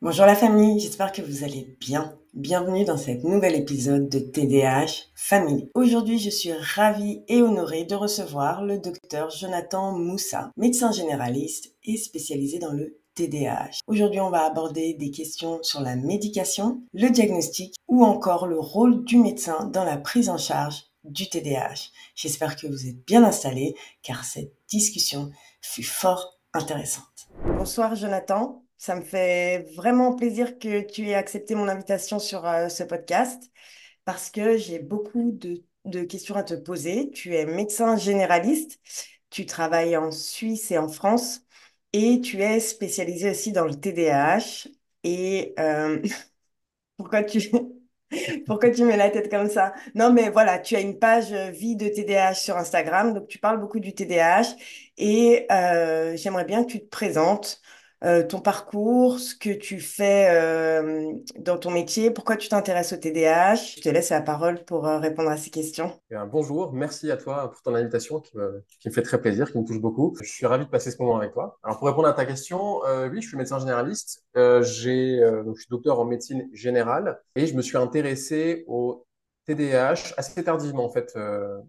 Bonjour la famille, j'espère que vous allez bien. Bienvenue dans cet nouvel épisode de TDAH Family. Aujourd'hui, je suis ravie et honorée de recevoir le docteur Jonathan Moussa, médecin généraliste et spécialisé dans le TDAH. Aujourd'hui, on va aborder des questions sur la médication, le diagnostic ou encore le rôle du médecin dans la prise en charge du TDAH. J'espère que vous êtes bien installés car cette discussion fut fort intéressante. Bonsoir Jonathan. Ça me fait vraiment plaisir que tu aies accepté mon invitation sur euh, ce podcast parce que j'ai beaucoup de, questions à te poser. Tu es médecin généraliste, tu travailles en Suisse et en France et tu es spécialisé aussi dans le TDAH. Et euh, pourquoi tu... Pourquoi tu mets la tête comme ça? Non, mais voilà, tu as une page euh, vie de TDAH sur Instagram, donc tu parles beaucoup du TDAH et j'aimerais bien que tu te présentes euh, ton parcours, ce que tu fais euh, dans ton métier, pourquoi tu t'intéresses au TDAH. Je te laisse la parole pour euh, répondre à ces questions. Eh bonjour, merci à toi pour ton invitation qui me, fait très plaisir, qui me touche beaucoup. Je suis ravi de passer ce moment avec toi. Alors pour répondre à ta question, oui, je suis médecin généraliste. j'ai, donc, je suis docteur en médecine générale et je me suis intéressé au TDAH assez tardivement en fait,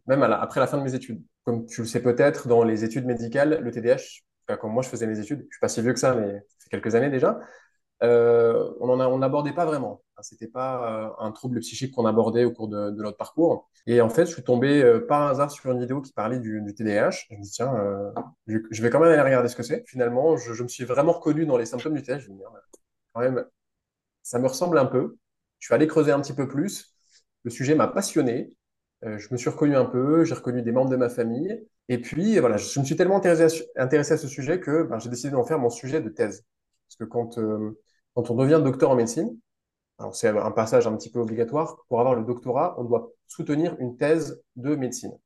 même après la fin de mes études. Comme tu le sais peut-être, dans les études médicales, le TDAH quand moi je faisais mes études, je suis pas si vieux que ça, mais fait quelques années déjà, euh, on n'abordait pas vraiment. C'était pas euh, un trouble psychique qu'on abordait au cours de, notre parcours. Et en fait, je suis tombé euh, par hasard sur une vidéo qui parlait du, TDAH. Je me dis, tiens, je, vais quand même aller regarder ce que c'est. Finalement, je, me suis vraiment reconnu dans les symptômes du TDAH. Je me dis, quand même, ça me ressemble un peu. Je suis allé creuser un petit peu plus. Le sujet m'a passionné. Je me suis reconnu un peu. J'ai reconnu des membres de ma famille. Et puis, voilà, je me suis tellement intéressé à, ce sujet que ben, j'ai décidé d'en faire mon sujet de thèse. Parce que quand, euh, quand on devient docteur en médecine, alors c'est un passage un petit peu obligatoire, pour avoir le doctorat, on doit soutenir une thèse de médecine.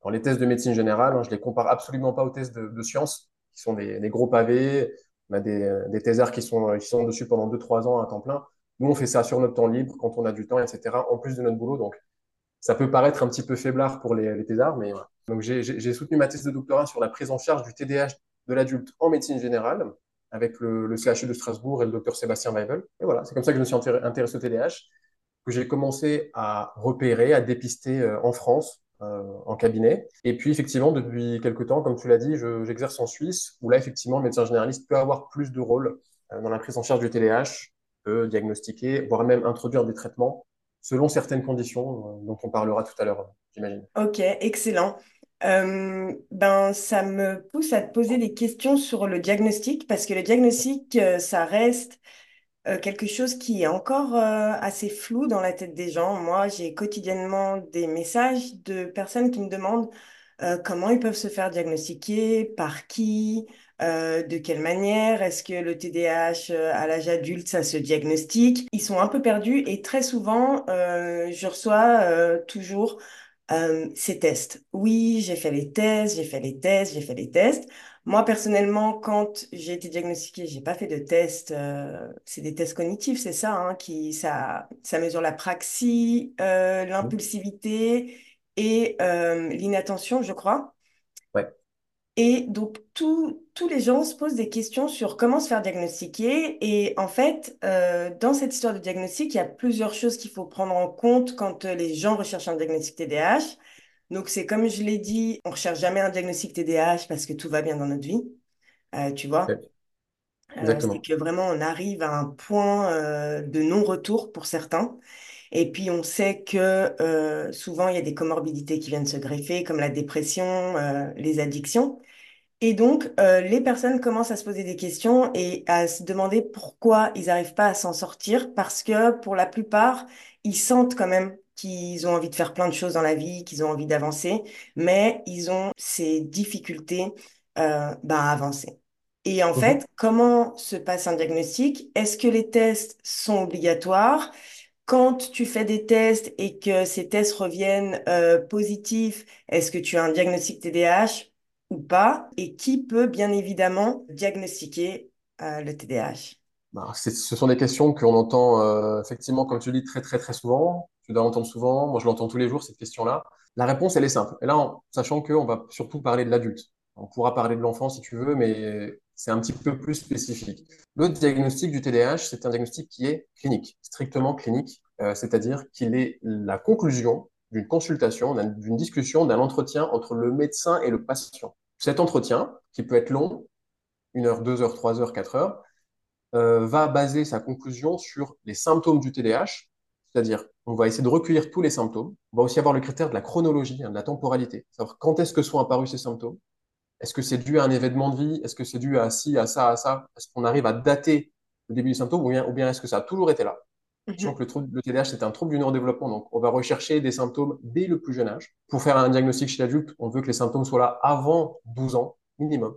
Alors, les thèses de médecine générale, hein, je les compare absolument pas aux thèses de, de sciences, qui sont des, des, gros pavés. On des, des thésards qui sont, qui sont dessus pendant 2-3 ans à temps plein. Nous, on fait ça sur notre temps libre, quand on a du temps, etc., en plus de notre boulot. Donc, ça peut paraître un petit peu faiblard pour les, les thésards, mais voilà. Donc, j'ai soutenu ma thèse de doctorat sur la prise en charge du TDAH de l'adulte en médecine générale avec le, le, CHU de Strasbourg et le docteur Sébastien Weibel. Et voilà, c'est comme ça que je me suis intéressé au TDAH, que j'ai commencé à repérer, à dépister euh, en France, euh, en cabinet. Et puis, effectivement, depuis quelques temps, comme tu l'as dit, j'exerce en Suisse, où là, effectivement, le médecin généraliste peut avoir plus de rôle euh, dans la prise en charge du TDAH, peut diagnostiquer, voire même introduire des traitements selon certaines conditions dont on parlera tout à l'heure, j'imagine. Ok, excellent. Euh, ben, ça me pousse à te poser des questions sur le diagnostic, parce que le diagnostic, euh, ça reste euh, quelque chose qui est encore assez flou dans la tête des gens. Moi, j'ai quotidiennement des messages de personnes qui me demandent comment ils peuvent se faire diagnostiquer, par qui, de quelle manière, est-ce que le TDAH à l'âge adulte, ça se diagnostique? Ils sont un peu perdus et très souvent, je reçois toujours euh, ces tests. Oui, j'ai fait les tests, j'ai fait les tests, j'ai fait les tests. Moi, personnellement, quand j'ai été diagnostiquée, j'ai pas fait de tests. Euh, c'est des tests cognitifs, c'est ça, hein, qui ça, ça mesure la praxie, euh, l'impulsivité et l'inattention, je crois. Et donc, tous les gens se posent des questions sur comment se faire diagnostiquer. Et en fait, euh, dans cette histoire de diagnostic, il y a plusieurs choses qu'il faut prendre en compte quand euh, les gens recherchent un diagnostic TDAH. Donc, c'est comme je l'ai dit, on ne recherche jamais un diagnostic TDAH parce que tout va bien dans notre vie. Euh, tu vois c'est que vraiment, on arrive à un point de non-retour pour certains. Et puis, on sait que souvent, il y a des comorbidités qui viennent se greffer, comme la dépression, les addictions. Et donc, euh, les personnes commencent à se poser des questions et à se demander pourquoi ils n'arrivent pas à s'en sortir, parce que pour la plupart, ils sentent quand même qu'ils ont envie de faire plein de choses dans la vie, qu'ils ont envie d'avancer, mais ils ont ces difficultés euh, bah, à avancer. Et en mmh fait, comment se passe un diagnostic? Est-ce que les tests sont obligatoires? Quand tu fais des tests et que ces tests reviennent euh, positifs, est-ce que tu as un diagnostic TDAH? Ou pas et qui peut bien évidemment diagnostiquer euh, le TDAH Ce sont des questions qu'on entend euh, effectivement, comme tu dis, très très très souvent. Tu dois l'entendre souvent. Moi, je l'entends tous les jours, cette question-là. La réponse, elle est simple. Et là, en, sachant qu'on va surtout parler de l'adulte. On pourra parler de l'enfant si tu veux, mais c'est un petit peu plus spécifique. Le diagnostic du TDAH, c'est un diagnostic qui est clinique, strictement clinique, euh, c'est-à-dire qu'il est la conclusion d'une consultation, d'une discussion, d'un entretien entre le médecin et le patient. Cet entretien, qui peut être long, une heure, deux heures, trois heures, quatre heures, euh, va baser sa conclusion sur les symptômes du TDAH, c'est-à-dire on va essayer de recueillir tous les symptômes. On va aussi avoir le critère de la chronologie, hein, de la temporalité, savoir quand est-ce que sont apparus ces symptômes. Est-ce que c'est dû à un événement de vie? Est-ce que c'est dû à ci, à ça, à ça? Est-ce qu'on arrive à dater le début du symptôme ou bien, ou bien est-ce que ça a toujours été là? Sachant que le, trouble, le TDAH, c'est un trouble du neurodéveloppement, donc on va rechercher des symptômes dès le plus jeune âge. Pour faire un diagnostic chez l'adulte, on veut que les symptômes soient là avant 12 ans, minimum.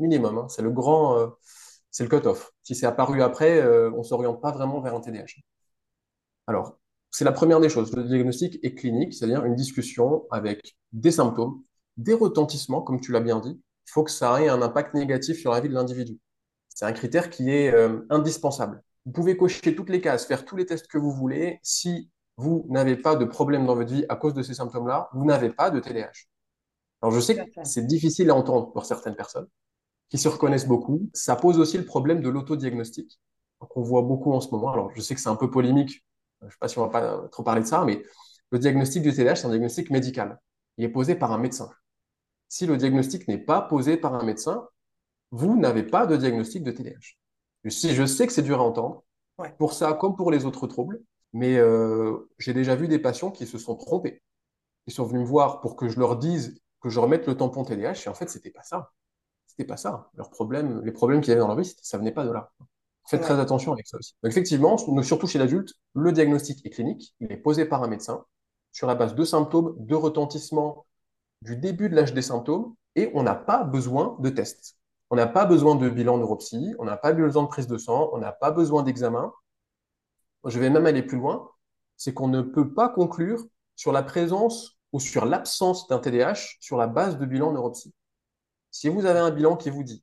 Minimum, hein. c'est le grand, euh, c'est le cut-off. Si c'est apparu après, euh, on s'oriente pas vraiment vers un TDAH. Alors, c'est la première des choses. Le diagnostic est clinique, c'est-à-dire une discussion avec des symptômes, des retentissements, comme tu l'as bien dit. Il faut que ça ait un impact négatif sur la vie de l'individu. C'est un critère qui est euh, indispensable. Vous pouvez cocher toutes les cases, faire tous les tests que vous voulez. Si vous n'avez pas de problème dans votre vie à cause de ces symptômes-là, vous n'avez pas de TDAH. Alors je sais que c'est difficile à entendre pour certaines personnes qui se reconnaissent beaucoup. Ça pose aussi le problème de l'autodiagnostic qu'on voit beaucoup en ce moment. Alors je sais que c'est un peu polémique, je ne sais pas si on va pas trop parler de ça, mais le diagnostic du TDAH, c'est un diagnostic médical. Il est posé par un médecin. Si le diagnostic n'est pas posé par un médecin, vous n'avez pas de diagnostic de TDAH. Si je sais que c'est dur à entendre, pour ça comme pour les autres troubles, mais euh, j'ai déjà vu des patients qui se sont trompés. Ils sont venus me voir pour que je leur dise que je remette le tampon TDAH, et en fait, c'était pas ça. C'était pas ça. Leurs problèmes, les problèmes qu'ils avaient dans leur vie, ça venait pas de là. Faites très attention avec ça aussi. Donc, effectivement, surtout chez l'adulte, le diagnostic est clinique, il est posé par un médecin sur la base de symptômes, de retentissement du début de l'âge des symptômes, et on n'a pas besoin de tests. On n'a pas besoin de bilan neuropsy, on n'a pas besoin de prise de sang, on n'a pas besoin d'examen. Je vais même aller plus loin, c'est qu'on ne peut pas conclure sur la présence ou sur l'absence d'un TDAH sur la base de bilan neuropsy. Si vous avez un bilan qui vous dit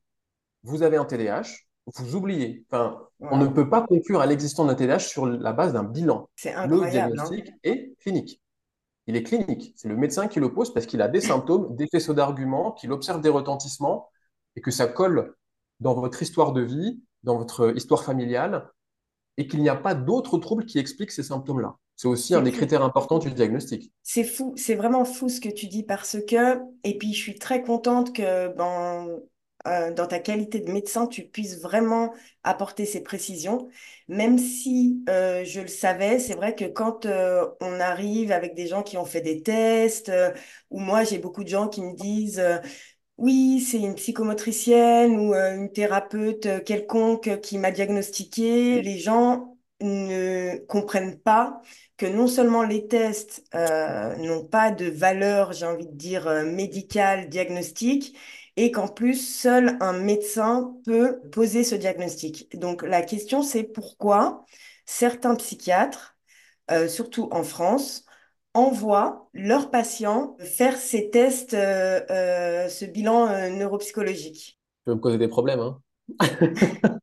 vous avez un TDAH, vous oubliez. Enfin, on ne peut pas conclure à l'existence d'un TDAH sur la base d'un bilan. C'est incroyable. Le diagnostic est clinique. Il est clinique. C'est le médecin qui le pose parce qu'il a des symptômes, des faisceaux d'arguments, qu'il observe des retentissements et que ça colle dans votre histoire de vie, dans votre histoire familiale, et qu'il n'y a pas d'autres troubles qui expliquent ces symptômes-là. C'est aussi un des critères importants du diagnostic. C'est fou, c'est vraiment fou ce que tu dis parce que, et puis je suis très contente que ben, euh, dans ta qualité de médecin, tu puisses vraiment apporter ces précisions. Même si euh, je le savais, c'est vrai que quand euh, on arrive avec des gens qui ont fait des tests, ou moi j'ai beaucoup de gens qui me disent oui, c'est une psychomotricienne ou une thérapeute quelconque qui m'a diagnostiqué, les gens ne comprennent pas que non seulement les tests n'ont pas de valeur, j'ai envie de dire, médicale, diagnostique, et qu'en plus, seul un médecin peut poser ce diagnostic. Donc la question, c'est pourquoi certains psychiatres, euh, surtout en France, envoient leurs patients faire ces tests, euh, euh, ce bilan neuropsychologique. Ça peut me causer des problèmes, hein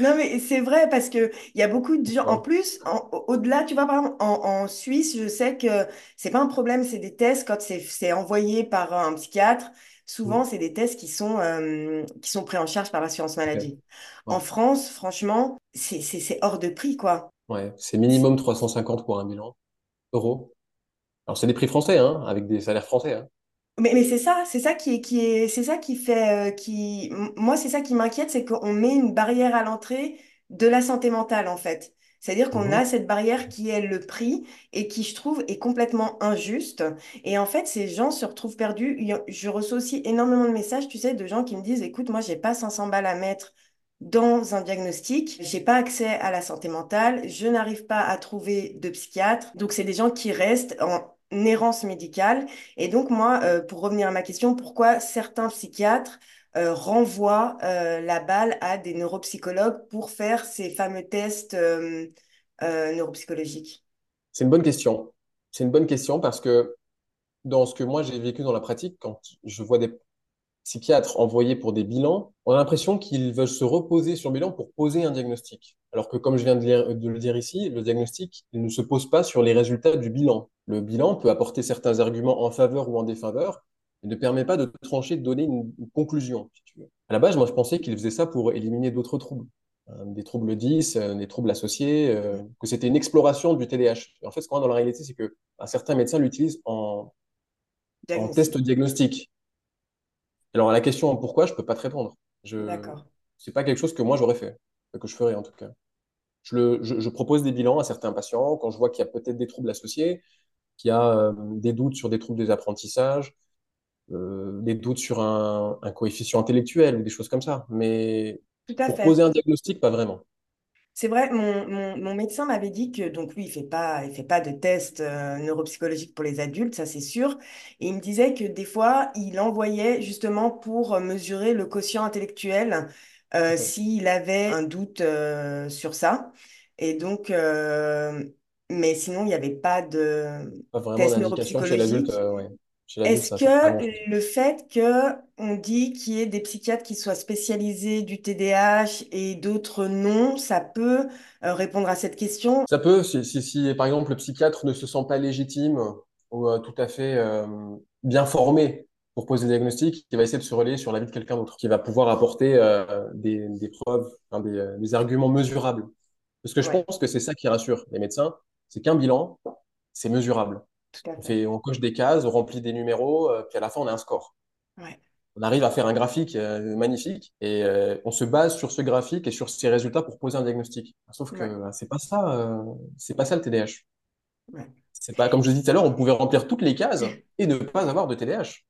Non, mais c'est vrai parce que il y a beaucoup de gens. En plus, au-delà, tu vois, par exemple, en, Suisse, je sais que c'est pas un problème, c'est des tests quand c'est envoyé par un psychiatre. Souvent, mm. c'est des tests qui sont, euh, qui sont pris en charge par l'assurance maladie. En France, franchement, c'est hors de prix, quoi. Ouais, c'est minimum 350 pour un bilan euros. Alors, c'est des prix français, hein, avec des salaires français. Hein. Mais, mais c'est ça, c'est ça qui est, qui est, c'est ça qui fait, euh, qui, moi, c'est ça qui m'inquiète, c'est qu'on met une barrière à l'entrée de la santé mentale, en fait. C'est-à-dire qu'on a mhm. cette barrière qui est le prix et qui, je trouve, est complètement injuste. Et en fait, ces gens se retrouvent perdus. Je reçois aussi énormément de messages, tu sais, de gens qui me disent, écoute, moi, j'ai pas 500 balles à mettre dans un diagnostic, j'ai pas accès à la santé mentale, je n'arrive pas à trouver de psychiatre. Donc, c'est des gens qui restent en errance médicale. Et donc, moi, euh, pour revenir à ma question, pourquoi certains psychiatres euh, renvoient euh, la balle à des neuropsychologues pour faire ces fameux tests neuropsychologiques? C'est une bonne question. C'est une bonne question parce que dans ce que moi j'ai vécu dans la pratique, quand je vois des psychiatres envoyés pour des bilans, on a l'impression qu'ils veulent se reposer sur le bilan pour poser un diagnostic. Alors que, comme je viens de, le dire ici, le diagnostic il ne se pose pas sur les résultats du bilan. Le bilan peut apporter certains arguments en faveur ou en défaveur, Il ne permet pas de trancher, de donner une, une conclusion, si tu veux. À la base, moi, je pensais qu'il faisait ça pour éliminer d'autres troubles, hein, des troubles 10, euh, des troubles associés, euh, que c'était une exploration du TDAH. Et en fait, ce qu'on voit dans la réalité, c'est que bah, certains médecins l'utilisent en, en test Diagnostic. Alors, à la question pourquoi, je peux pas te répondre. Je, D'accord. c'est pas quelque chose que moi j'aurais fait, que je ferais en tout cas. Je, le, je, je propose des bilans à certains patients quand je vois qu'il y a peut-être des troubles associés, qu'il y a euh, des doutes sur des troubles des apprentissages, euh, des doutes sur un, un coefficient intellectuel ou des choses comme ça. Mais Tout à pour fait. poser un diagnostic, pas vraiment. C'est vrai, mon, mon, mon médecin m'avait dit que donc lui, il fait pas, il fait pas de tests euh, neuropsychologiques pour les adultes, ça c'est sûr. Et il me disait que des fois, il envoyait justement pour mesurer le quotient intellectuel euh, s'il avait un doute euh, sur ça. Et donc, euh, mais sinon, il n'y avait pas de Pas vraiment test d'indication chez l'adulte. neuropsychologique. euh, ouais. Est-ce que le fait que on dit qu'il y ait des psychiatres qui soient spécialisés du TDAH et d'autres non, ça peut euh, répondre à cette question? Ça peut, si, si, si, par exemple le psychiatre ne se sent pas légitime ou euh, tout à fait euh, bien formé pour poser le diagnostic, il va essayer de se relayer sur l'avis de quelqu'un d'autre, qui va pouvoir apporter euh, des, des preuves, des, des arguments mesurables. Parce que je Ouais, pense que c'est ça qui rassure les médecins, c'est qu'un bilan, c'est mesurable. On fait. fait, on coche des cases, on remplit des numéros, euh, puis à la fin, on a un score. Ouais, On arrive à faire un graphique euh, magnifique et euh, on se base sur ce graphique et sur ces résultats pour poser un diagnostic. Sauf que ouais, bah, c'est pas ça, c'est pas ça le TDAH. ouais. C'est pas comme je dit tout à l'heure, on pouvait remplir toutes les cases et ne pas avoir de TDAH.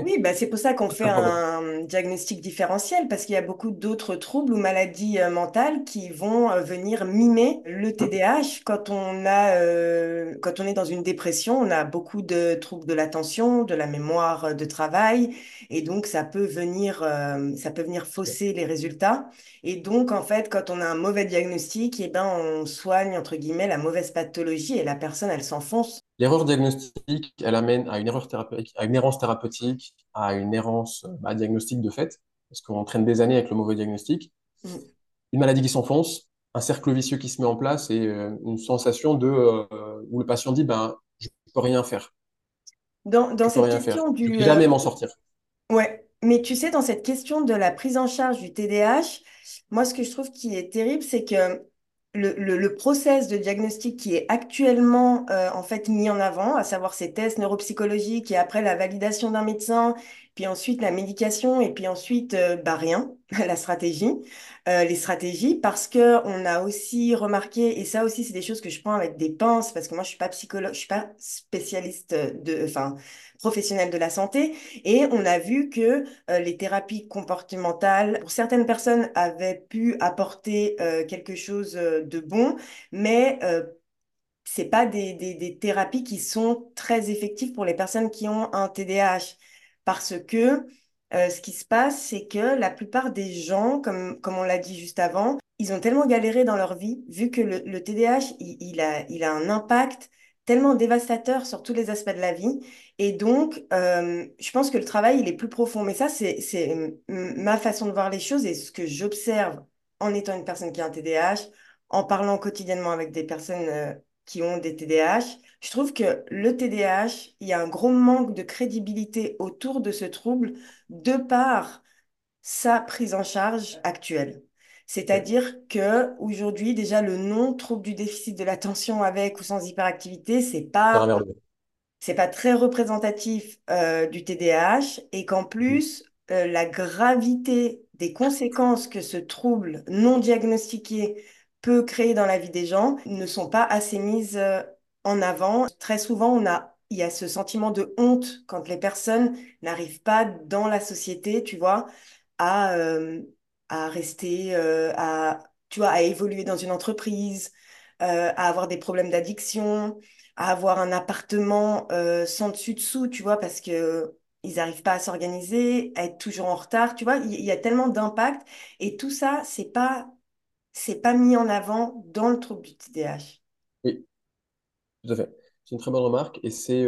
Oui, bah c'est pour ça qu'on fait un diagnostic différentiel, parce qu'il y a beaucoup d'autres troubles ou maladies euh, mentales qui vont euh, venir mimer le Hum TDAH. Quand on a, euh, quand on est dans une dépression, on a beaucoup de troubles de l'attention, de la mémoire de travail, et donc ça peut venir, euh, ça peut venir fausser les résultats. Et donc, en fait, quand on a un mauvais diagnostic, eh ben, on soigne, entre guillemets, la mauvaise pathologie et la personne, elle s'enfonce. L'erreur diagnostique, elle amène à une erreur thérapeutique, à une errance thérapeutique, à une errance bah, diagnostique de fait, parce qu'on traîne des années avec le mauvais diagnostic, Mm. une maladie qui s'enfonce, un cercle vicieux qui se met en place et euh, une sensation de euh, où le patient dit ben je peux rien faire, Dans, dans je peux cette faire, je euh, jamais m'en sortir. Ouais, mais tu sais, dans cette question de la prise en charge du TDAH, moi, ce que je trouve qui est terrible, c'est que le, le, process de diagnostic qui est actuellement euh, en fait mis en avant, à savoir ces tests neuropsychologiques et après la validation d'un médecin, puis ensuite la médication et puis ensuite euh, bah rien, la stratégie, euh, les stratégies, parce que on a aussi remarqué et ça aussi c'est des choses que je prends avec des pinces parce que moi je suis pas psychologue, je suis pas spécialiste de, enfin professionnelle de la santé. Et on a vu que euh, les thérapies comportementales, pour certaines personnes, avaient pu apporter euh, quelque chose euh, de bon, mais euh, c'est pas des, des, thérapies qui sont très effectives pour les personnes qui ont un TDAH. Parce que ce qui se passe, c'est que la plupart des gens, comme, comme on l'a dit juste avant, ils ont tellement galéré dans leur vie, vu que le, TDAH, il a, il a un impact tellement dévastateur sur tous les aspects de la vie. Et donc, euh, je pense que le travail, il est plus profond. Mais ça, c'est, ma façon de voir les choses et ce que j'observe en étant une personne qui a un TDAH, en parlant quotidiennement avec des personnes euh, qui ont des TDAH. Je trouve que le TDAH, il y a un gros manque de crédibilité autour de ce trouble de par sa prise en charge actuelle. C'est-à-dire que aujourd'hui, déjà, le nom trouble du déficit de l'attention avec ou sans hyperactivité, c'est pas c'est pas très représentatif euh, du TDAH et qu'en Mhm. plus, euh, la gravité des conséquences que ce trouble non diagnostiqué peut créer dans la vie des gens ne sont pas assez mises euh, en avant. Très souvent, on a, il y a ce sentiment de honte quand les personnes n'arrivent pas dans la société, tu vois, à, à rester, euh, à, tu vois, à évoluer dans une entreprise, euh, à avoir des problèmes d'addiction à avoir un appartement euh, sans dessus-dessous, tu vois, parce que ils n'arrivent pas à s'organiser, à être toujours en retard, tu vois, il y, a tellement d'impact et tout ça, c'est pas c'est pas mis en avant dans le trouble du TDAH. Oui, tout à fait. C'est une très bonne remarque et c'est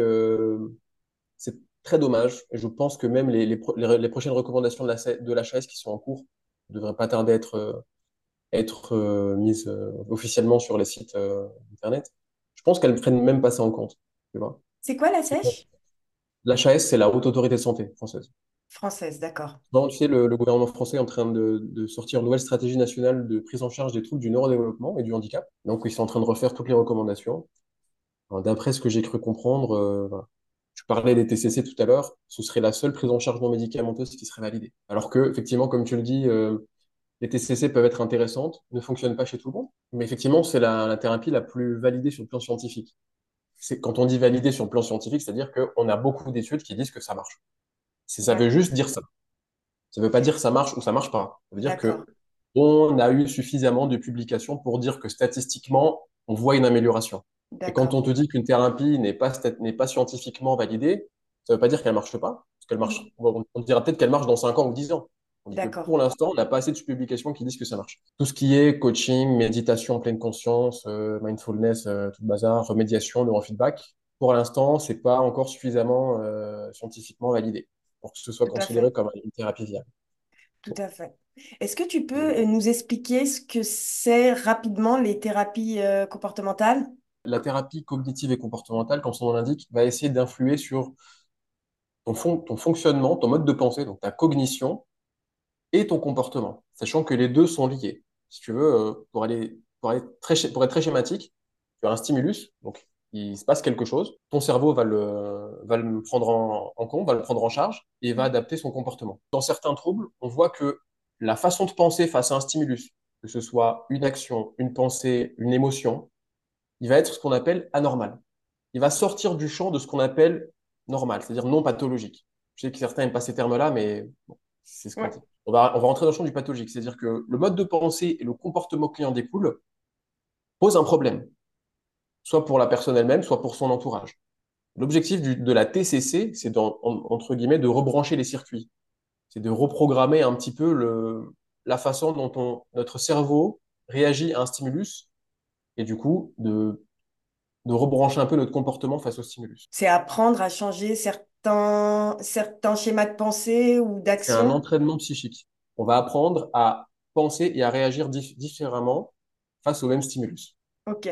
c'est très dommage. Je pense que même les, les, pro- les, les prochaines recommandations de la, de l'HAS qui sont en cours ne devraient pas tarder à être, euh, être euh, mises euh, officiellement sur les sites Internet. Je pense qu'elles ne prennent même pas ça en compte. Tu vois? C'est quoi la sèche? L'HAS, c'est la Haute Autorité de Santé française. Française, d'accord. Tu sais, le, le gouvernement français est en train de, de sortir une nouvelle stratégie nationale de prise en charge des troubles du neurodéveloppement et du handicap. Donc, ils sont en train de refaire toutes les recommandations. D'après ce que j'ai cru comprendre, euh. Tu parlais des TCC tout à l'heure, ce serait la seule prise en charge non médicamenteuse qui serait validée. Alors que, effectivement, comme tu le dis, euh, les TCC peuvent être intéressantes, ne fonctionnent pas chez tout le monde, mais effectivement, c'est la, la thérapie la plus validée sur le plan scientifique. C'est quand on dit validée sur le plan scientifique, c'est-à-dire qu'on a beaucoup d'études qui disent que ça marche. C'est, ça veut juste dire ça. Ça veut pas dire ça marche ou ça marche pas. Ça veut dire que on a eu suffisamment de publications pour dire que statistiquement, on voit une amélioration. Et quand on te dit qu'une thérapie n'est pas, n'est pas scientifiquement validée, ça veut pas dire qu'elle marche pas, parce qu'elle marche. On, on dira peut-être qu'elle marche dans 5 ans ou 10 ans. Pour l'instant, on n'a pas assez de publications qui disent que ça marche. Tout ce qui est coaching, méditation en pleine conscience, euh, mindfulness, euh, tout le bazar, remédiation, neurofeedback, pour l'instant, c'est pas encore suffisamment euh, scientifiquement validé pour que ce soit Tout considéré comme une thérapie viable. Tout à fait. Est-ce que tu peux nous expliquer ce que c'est rapidement les thérapies comportementales? La thérapie cognitive et comportementale, comme son nom l'indique, va essayer d'influer sur ton, fon- ton fonctionnement, ton mode de pensée, donc ta cognition et ton comportement, sachant que les deux sont liés. Si tu veux, euh, pour aller, pour très, pour être très schématique, tu as un stimulus, donc il se passe quelque chose, ton cerveau va le, va le prendre en, en compte, va le prendre en charge et va adapter son comportement. Dans certains troubles, on voit que la façon de penser face à un stimulus, que ce soit une action, une pensée, une émotion, il va être ce qu'on appelle anormal. Il va sortir du champ de ce qu'on appelle normal, c'est-à-dire non pathologique. Je sais que certains n'aiment pas ces termes-là, mais bon, c'est ce qu'on Ouais. dit. On va, on va rentrer dans le champ du pathologique, c'est-à-dire que le mode de pensée et le comportement qui en découle posent un problème, soit pour la personne elle-même, soit pour son entourage. L'objectif de la TCC, c'est en- entre guillemets de rebrancher les circuits, c'est de reprogrammer un petit peu le, la façon dont on- notre cerveau réagit à un stimulus et du coup de de rebrancher un peu notre comportement face au stimulus. C'est apprendre à changer certains, certains schémas de pensée ou C'est un d'action? entraînement psychique. On va apprendre à penser et à réagir dif- différemment face au même stimulus. Ok.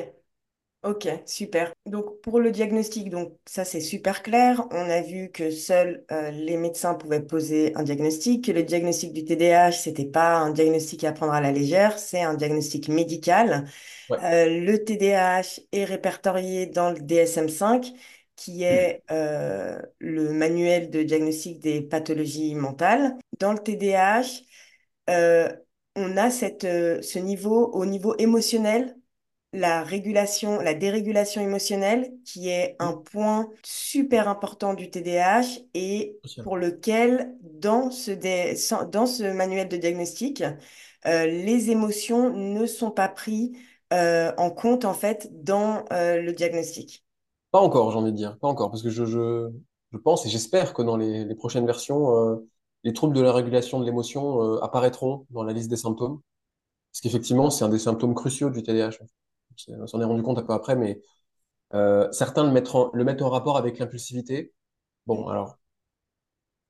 Ok, super. Donc pour le diagnostic, donc ça c'est super clair. On a vu que seuls euh, les médecins pouvaient poser un diagnostic, que le diagnostic du TDAH, c'était pas un diagnostic à prendre à la légère, c'est un diagnostic médical. Ouais. Euh, le TDAH est répertorié dans le DSM-5, qui est euh, le manuel de diagnostic des pathologies mentales. Dans le TDAH, on a cette, ce niveau au niveau émotionnel la régulation, la dérégulation émotionnelle, qui est un point super important du TDAH et pour lequel, dans ce, dé- dans ce manuel de diagnostic, euh, les émotions ne sont pas prises euh, en compte, en fait, dans euh, le diagnostic. Pas encore, j'ai envie de dire. Pas encore, parce que je, je, je pense et j'espère que dans les, les prochaines versions, les troubles de la régulation de l'émotion apparaîtront dans la liste des symptômes. Parce qu'effectivement, c'est un des symptômes cruciaux du TDAH. On s'en est rendu compte un peu après, mais euh, certains le mettent en, le mettent en rapport avec l'impulsivité. Bon, alors,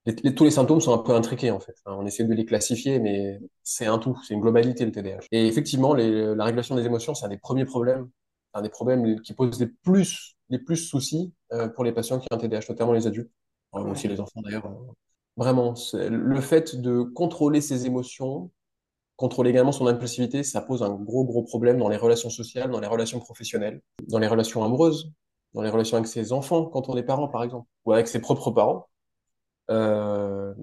les- les- tous les symptômes sont un peu intriqués en fait. Hein, On essaie de les classifier, mais c'est un tout, c'est une globalité le TDAH. Et effectivement, les- la régulation des émotions, c'est un des premiers problèmes, un des problèmes qui posent les plus, les plus soucis euh, pour les patients qui ont un TDAH, notamment les adultes, aussi les enfants d'ailleurs. euh. Vraiment, le fait de contrôler ses émotions, contrôler également son impulsivité, ça pose un gros gros problème dans les relations sociales, dans les relations professionnelles, dans les relations amoureuses, dans les relations avec ses enfants quand on est parent par exemple, ou avec ses propres parents. Euh,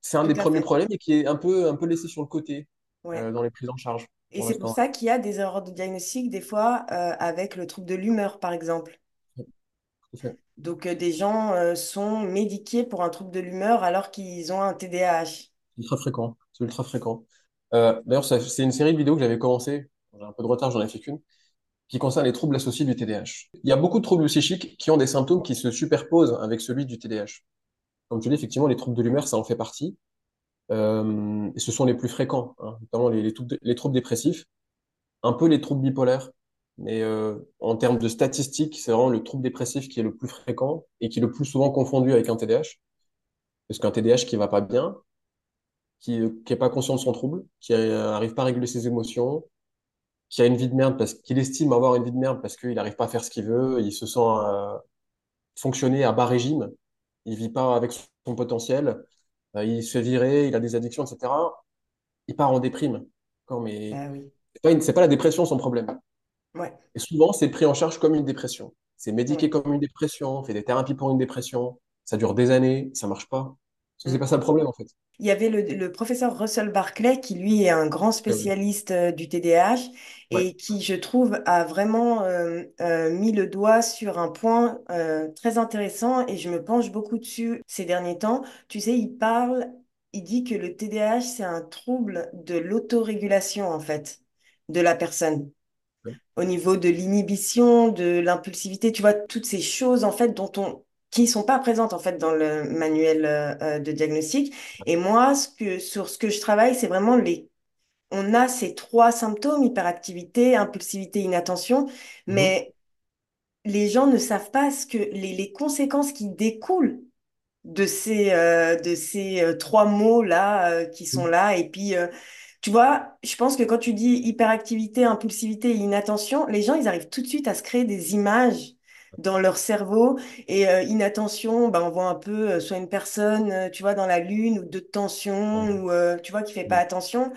c'est un Tout des premiers fait. problèmes et qui est un peu, un peu laissé sur le côté Ouais. euh, dans les prises en charge Et c'est pour ça qu'il y a des erreurs de diagnostic, des fois, euh, avec le trouble de l'humeur, par exemple. Donc, des gens sont médiqués pour un trouble de l'humeur alors qu'ils ont un TDAH. C'est ultra fréquent. C'est ultra fréquent. Euh, d'ailleurs, c'est une série de vidéos que j'avais commencé, j'ai un peu de retard, j'en ai fait qu'une, qui concerne les troubles associés du TDAH. Il y a beaucoup de troubles psychiques qui ont des symptômes qui se superposent avec celui du TDAH. Comme tu dis, effectivement, les troubles de l'humeur, ça en fait partie. Euh, et ce sont les plus fréquents, hein, notamment les, les troubles, les troubles dépressifs, un peu les troubles bipolaires. Mais euh, en termes de statistiques, c'est vraiment le trouble dépressif qui est le plus fréquent et qui est le plus souvent confondu avec un TDAH. Parce qu'un TDAH qui va pas bien, qui qui est pas conscient de son trouble, qui euh, arrive pas à réguler ses émotions, qui a une vie de merde parce qu'il estime avoir une vie de merde parce qu'il n'arrive pas à faire ce qu'il veut, il se sent euh, fonctionner à bas régime. il vit pas avec son potentiel, euh, il se fait virer, il a des addictions, etc. Il part en déprime. Mais Ah oui. c'est pas une- c'est pas la dépression son problème. Ouais, Et souvent, c'est pris en charge comme une dépression. C'est médiqué ouais. comme une dépression, on fait des thérapies pour une dépression. Ça dure des années, ça marche pas. Parce que c'est Mm. pas ça le problème, en fait. Il y avait le, le professeur Russell Barclay qui, lui, est un grand oui. spécialiste euh, du TDAH Ouais. et qui, je trouve, a vraiment euh, euh, mis le doigt sur un point très intéressant et je me penche beaucoup dessus ces derniers temps. Tu sais, il parle, il dit que le TDAH, c'est un trouble de l'autorégulation, en fait, de la personne. Ouais. Au niveau de l'inhibition, de l'impulsivité, tu vois, toutes ces choses, en fait, dont on qui sont pas présentes en fait dans le manuel euh, euh, de diagnostic. Et moi, ce que, sur ce que je travaille, c'est vraiment les... On a ces trois symptômes, hyperactivité, impulsivité, inattention, Mhm. mais les gens ne savent pas ce que les, les conséquences qui découlent de ces, euh, de ces euh, trois mots-là euh, qui sont Mhm. là. Et puis, tu vois, je pense que quand tu dis hyperactivité, impulsivité et inattention, les gens, ils arrivent tout de suite à se créer des images dans leur cerveau. Et euh, inattention, ben, on voit un peu euh, soit une personne, euh, tu vois, dans la lune ou de tension, Ouais. ou tu vois, qui fait pas Mhm. attention.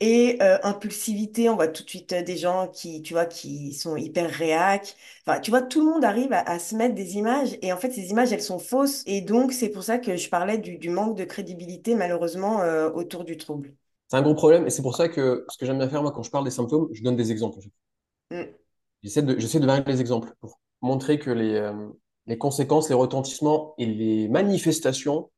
Et impulsivité, on voit tout de suite des gens qui, tu vois, qui sont hyper réac. Enfin, tu vois, tout le monde arrive à, à se mettre des images. Et en fait, ces images, elles sont fausses. Et donc, c'est pour ça que je parlais du, du manque de crédibilité, malheureusement, autour du trouble. C'est un gros problème et c'est pour ça que ce que j'aime bien faire, moi, quand je parle des symptômes, je donne des exemples. Mm. J'essaie de, j'essaie de varier les exemples pour montrer que les, euh, les conséquences, les retentissements et les manifestations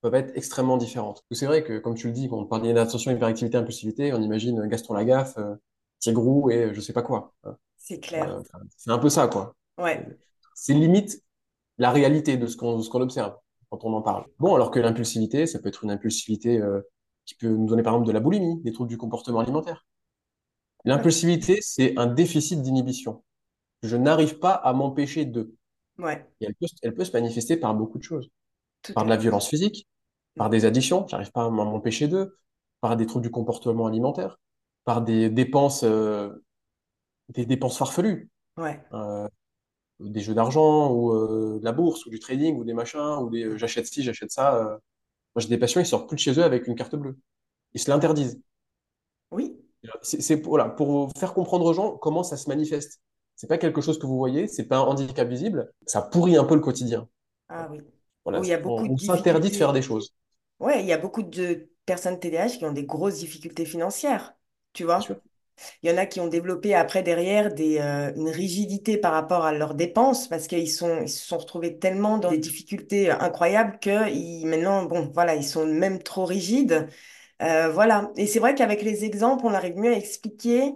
peuvent être extrêmement différentes. C'est vrai que, comme tu le dis, quand on parle d'inattention, hyperactivité, impulsivité, on imagine Gaston Lagaffe, euh, Tigrou et je sais pas quoi. hein. C'est clair. Euh, c'est un peu ça, quoi. Ouais, C'est limite la réalité de ce qu'on ce qu'on observe quand on en parle. Bon, alors que l'impulsivité, ça peut être une impulsivité euh, qui peut nous donner par exemple de la boulimie, des troubles du comportement alimentaire. L'impulsivité, c'est un déficit d'inhibition. Je n'arrive pas à m'empêcher de. ouais, Et elle peut, elle peut se manifester par beaucoup de choses. tout Par de la violence physique, par des addictions, j'arrive pas à m'empêcher d'eux, par des troubles du comportement alimentaire, par des dépenses, euh, des dépenses farfelues, Ouais. euh, des jeux d'argent ou euh, de la bourse ou du trading ou des machins ou des j'achète ci, j'achète ça. Moi, j'ai des patients, ils sortent plus de chez eux avec une carte bleue. Ils se l'interdisent. Oui. C'est voilà, pour faire comprendre aux gens comment ça se manifeste. C'est pas quelque chose que vous voyez, c'est pas un handicap visible, ça pourrit un peu le quotidien. Ah oui. Voilà, Oui, il y a on, beaucoup on s'interdit de faire des choses, Ouais, il y a beaucoup de personnes TDAH qui ont des grosses difficultés financières, tu vois. Il y en a qui ont développé après derrière des, euh, une rigidité par rapport à leurs dépenses parce qu'ils sont, ils se sont retrouvés tellement dans des difficultés incroyables que ils, maintenant, bon, voilà, ils sont même trop rigides. Euh, voilà. Et c'est vrai qu'avec les exemples, on arrive mieux à expliquer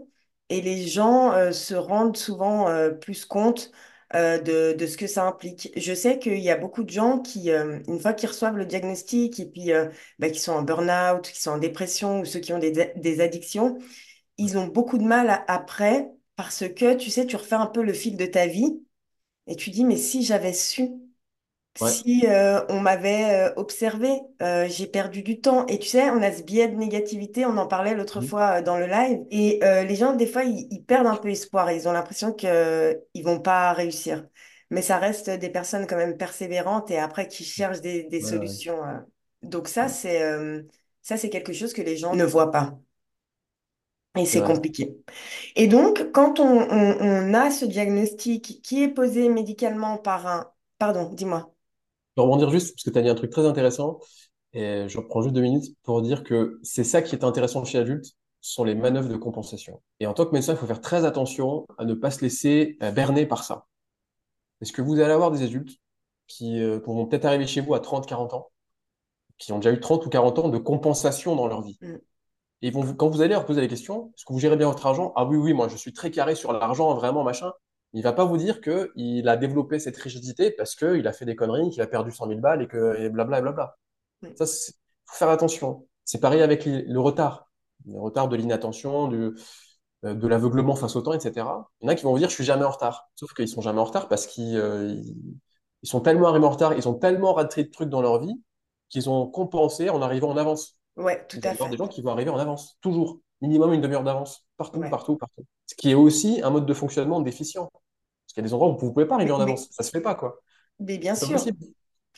et les gens euh, se rendent souvent euh, plus compte euh, de, de ce que ça implique. Je sais qu'il y a beaucoup de gens qui, une fois qu'ils reçoivent le diagnostic et puis bah, qui sont en burn-out, qui sont en dépression ou ceux qui ont des, des addictions, ils ont beaucoup de mal après parce que, tu sais, tu refais un peu le fil de ta vie et tu dis, mais si j'avais su, Ouais. si euh, on m'avait euh, observé, euh, j'ai perdu du temps. Et tu sais, on a ce biais de négativité, on en parlait l'autre Mhm. fois dans le live. Et euh, les gens, des fois, ils, ils perdent un peu espoir. Ils ont l'impression qu'ils ils vont pas réussir. Mais ça reste des personnes quand même persévérantes et après qui cherchent des, des Ouais, ouais. solutions. Donc ça, c'est ça, c'est quelque chose que les gens ne voient pas. Et C'est compliqué. Et donc, quand on, on- on a ce diagnostic qui est posé médicalement par un... Pardon, dis-moi. Je vais rebondir juste, parce que tu as dit un truc très intéressant, et je reprends juste deux minutes pour dire que c'est ça qui est intéressant chez l'adulte, ce sont les manœuvres de compensation. Et en tant que médecin, il faut faire très attention à ne pas se laisser euh, berner par ça. Parce que vous allez avoir des adultes qui euh, vont peut-être arriver chez vous à 30, 40 ans, qui ont déjà eu 30 ou 40 ans de compensation dans leur vie? Mm. Et vont vous- quand vous allez leur poser la question, est-ce que vous gérez bien votre argent? Ah oui, oui, moi je suis très carré sur l'argent, vraiment, machin. Il va pas vous dire que il a développé cette rigidité parce qu'il a fait des conneries, qu'il a perdu 100 000 balles et que et blabla et blabla. Ça, c'est faut faire attention. C'est pareil avec le retard. Le retard de l'inattention, du, euh, de l'aveuglement face au temps, etc. Il y en a qui vont vous dire, je suis jamais en retard. Sauf qu'ils sont jamais en retard parce qu'ils euh, ils, sont tellement arrivés en retard, ils ont tellement raté de trucs dans leur vie qu'ils ont compensé en arrivant en avance. Ouais, tout à voir des fait. gens qui vont arriver en avance, toujours. Minimum une demi-heure d'avance. Partout, Ouais. partout, partout. Ce qui est aussi un mode de fonctionnement déficient. Parce qu'il y a des endroits où vous ne pouvez pas arriver en mais, avance. Ça se fait pas, quoi. mais bien sûr. possible.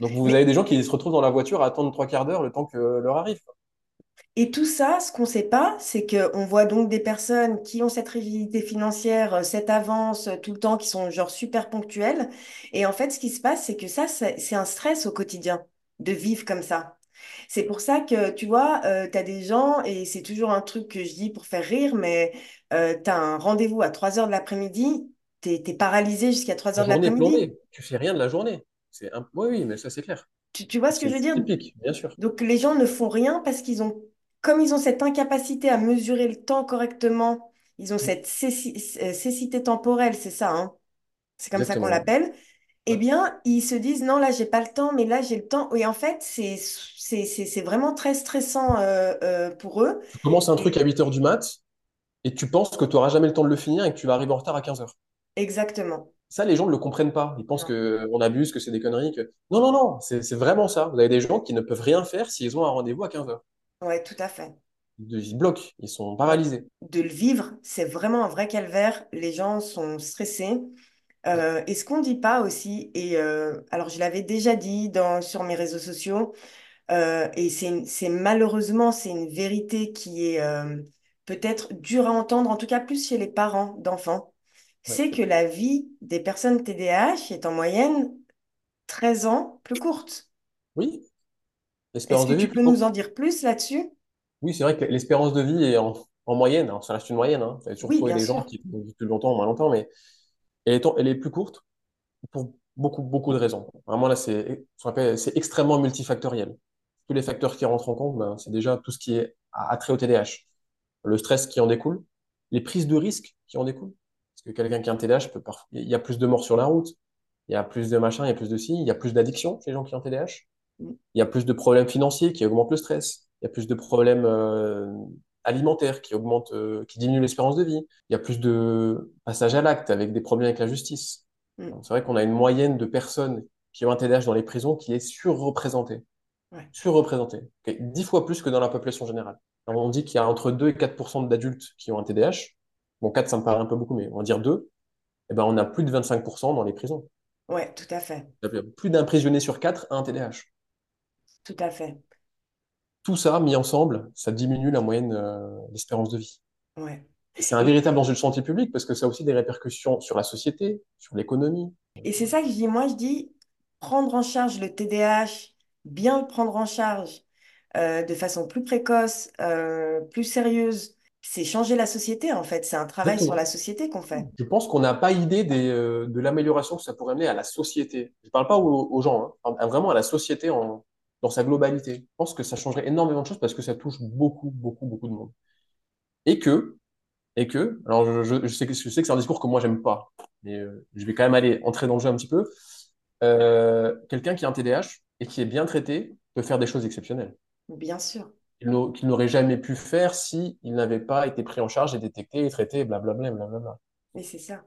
Donc vous avez des gens qui se retrouvent dans la voiture à attendre trois quarts d'heure le temps que l'heure arrive. Et tout ça, ce qu'on ne sait pas, c'est qu'on voit donc des personnes qui ont cette rigidité financière, euh, cette avance euh, tout le temps, qui sont genre super ponctuelles. Et en fait, ce qui se passe, c'est que ça, c'est un stress au quotidien de vivre comme ça. C'est pour ça que, tu vois, tu as des gens, et c'est toujours un truc que je dis pour faire rire, mais tu as un rendez-vous à 3 heures de l'après-midi, tu es, paralysé jusqu'à 3 La heures de journée est l'après-midi. Tu fais rien de la journée. C'est un... Oui, oui, mais ça c'est clair. Tu, tu vois ce que je veux dire? typique, bien sûr. Donc les gens ne font rien parce qu'ils ont, comme ils ont cette incapacité à mesurer le temps correctement, ils ont cette céci- euh, cécité temporelle, c'est ça, hein c'est comme ça qu'on l'appelle, eh bien, ils se disent, non, là, j'ai pas le temps, mais là, j'ai le temps. Et en fait, c'est, c'est, c'est, c'est vraiment très stressant euh, euh, pour eux. Tu commences un truc à 8 heures du mat et tu penses que tu n'auras jamais le temps de le finir et que tu vas arriver en retard à 15 heures. Exactement. Ça, les gens ne le comprennent pas. Ils pensent qu'on abuse, que c'est des conneries. Que... Non, non, non, c'est c'est vraiment ça. Vous avez des gens qui ne peuvent rien faire s'ils ont un rendez-vous à 15 heures. Ouais, tout à fait. Ils bloquent, ils sont paralysés. De le vivre, c'est vraiment un vrai calvaire. Les gens sont stressés. Euh, et ce qu'on ne dit pas aussi, et euh, alors je l'avais déjà dit dans, sur mes réseaux sociaux, euh, et c'est, malheureusement, c'est une vérité qui est peut-être dure à entendre, en tout cas plus chez les parents d'enfants, ouais. c'est que la vie des personnes TDAH est en moyenne 13 ans plus courte. Oui, Est-ce que de vie est tu peux nous en dire plus là-dessus? Oui, c'est vrai que l'espérance de vie est en, en moyenne. Alors, ça reste une moyenne. Hein. Vous allez toujours Oui, trouver bien des gens qui vivent plus longtemps ou moins longtemps, mais elle est, elle est plus courte pour beaucoup, beaucoup de raisons. Vraiment, là, c'est extrêmement multifactoriel. Tous les facteurs qui rentrent en compte, ben, c'est déjà tout ce qui est à- attrait au TDAH. Le stress qui en découle, les prises de risques qui en découlent. Parce que quelqu'un qui a un TDAH peut parfois, il y a plus de morts sur la route, il y a plus de machin, il y a plus de ci, il y a plus d'addiction chez les gens qui ont un TDAH, il y a plus de problèmes financiers qui augmentent le stress, il y a plus de problèmes euh, alimentaires qui augmentent, euh, qui diminuent l'espérance de vie, il y a plus de passages à l'acte avec des problèmes avec la justice. Mm. C'est vrai qu'on a une moyenne de personnes qui ont un TDAH dans les prisons qui est surreprésentée. Ouais. Surreprésentée. Dix fois plus que dans la population générale. Alors, on dit qu'il y a entre 2 et 4% d'adultes qui ont un TDAH. Bon, 4, ça me paraît un peu beaucoup, mais on va dire 2. Eh ben, on a plus de 25% dans les prisons. Ouais, tout à fait. Plus d'un prisonnier sur 4 a un TDAH. Tout à fait. Tout ça, mis ensemble, ça diminue la moyenne euh, d'espérance de vie. Ouais. C'est un véritable enjeu de santé publique parce que ça a aussi des répercussions sur la société, sur l'économie. et c'est ça que je dis, moi, je dis prendre en charge le TDAH, bien le prendre en charge euh, de façon plus précoce, euh, plus sérieuse, c'est changer la société, en fait. C'est un travail sur la société qu'on fait. Je pense qu'on n'a pas idée des, euh, de l'amélioration que ça pourrait amener à la société. Je ne parle pas aux, aux gens, hein, vraiment à la société en, dans sa globalité. Je pense que ça changerait énormément de choses parce que ça touche beaucoup, beaucoup, beaucoup de monde. Et que, et que, alors je, je- je sais que, je sais que c'est un discours que moi j'aime pas, mais euh, je vais quand même aller entrer dans le jeu un petit peu. Euh, quelqu'un qui a un TDAH et qui est bien traité peut faire des choses exceptionnelles Bien sûr. qu'il n'a- qu'il n'aurait jamais pu faire si il n'avait pas été pris en charge et détecté et traité, blablabla, blablabla. Et c'est ça.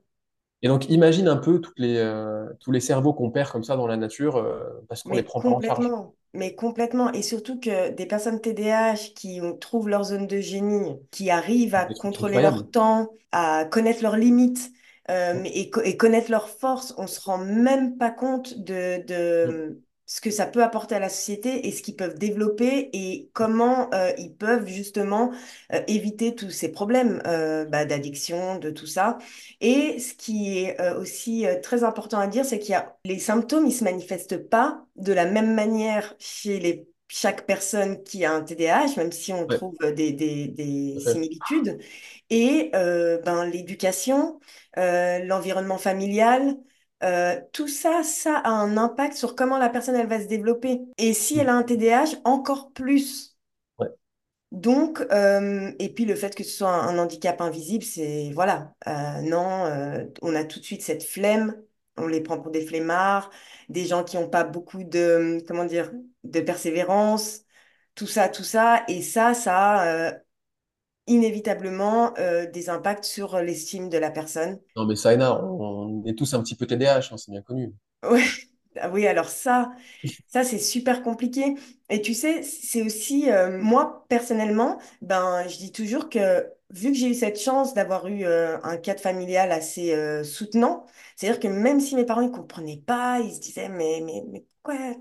Et donc, imagine un peu toutes les, euh, tous les cerveaux qu'on perd comme ça dans la nature euh, parce qu'on les Mais prend pas en charge. complètement, mais complètement. Et surtout que des personnes TDAH qui ont- trouvent leur zone de génie, qui arrivent à contrôler leur temps, à connaître leurs limites euh, et, co- et connaître leurs forces, on se rend même pas compte de, de ce que ça peut apporter à la société et ce qu'ils peuvent développer et comment euh, ils peuvent justement euh, éviter tous ces problèmes euh, bah, d'addiction, de tout ça. Et ce qui est aussi très important à dire, c'est qu'il y a les symptômes, ils se manifestent pas de la même manière chez les, chaque personne qui a un TDAH, même si on Ouais, trouve des, des- similitudes. Et ben, l'éducation, l'environnement familial, euh, tout ça, ça a un impact sur comment la personne elle va se développer. Et si elle a un TDAH, encore plus. Ouais. Donc, euh, et puis le fait que ce soit un, un handicap invisible, c'est, voilà, euh, non, on a tout de suite cette flemme, on les prend pour des flemmards, des gens qui n'ont pas beaucoup de, comment dire, de persévérance, tout ça, tout ça, et ça, ça a inévitablement des impacts sur l'estime de la personne. Non, mais on, on est tous un petit peu TDAH, hein, c'est bien connu. Ouais, ah oui, alors ça, ça c'est super compliqué. Et tu sais, c'est aussi, euh, moi personnellement, ben, je dis toujours que vu que j'ai eu cette chance d'avoir eu euh, un cadre familial assez euh, soutenant, c'est-à-dire que même si mes parents ne comprenaient pas, ils se disaient, mais, mais, mais pourquoi?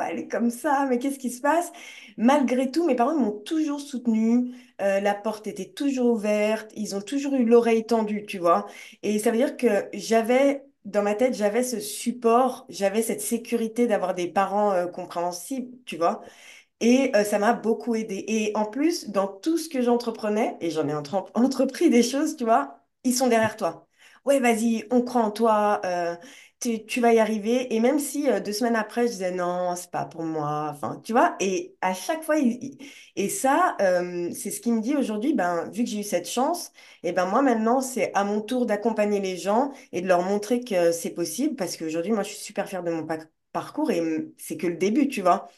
Elle est comme ça, mais qu'est-ce qui se passe? Malgré tout, mes parents m'ont toujours soutenue, euh, la porte était toujours ouverte, ils ont toujours eu l'oreille tendue, tu vois? Et ça veut dire que j'avais, dans ma tête, j'avais ce support, j'avais cette sécurité d'avoir des parents euh, compréhensibles, tu vois? Et euh, ça m'a beaucoup aidé. Et en plus, dans tout ce que j'entreprenais, et j'en ai entre- entrepris des choses, tu vois, ils sont derrière toi. Ouais, vas-y, on croit en toi, tu, tu vas y arriver. Et même si euh, deux semaines après, je disais non, c'est pas pour moi, enfin, tu vois, et à chaque fois, et ça, euh, c'est ce qui me dit aujourd'hui, ben, vu que j'ai eu cette chance, et ben moi maintenant, c'est à mon tour d'accompagner les gens et de leur montrer que c'est possible, parce qu'aujourd'hui, moi, je suis super fière de mon pa- parcours et c'est que le début, tu vois.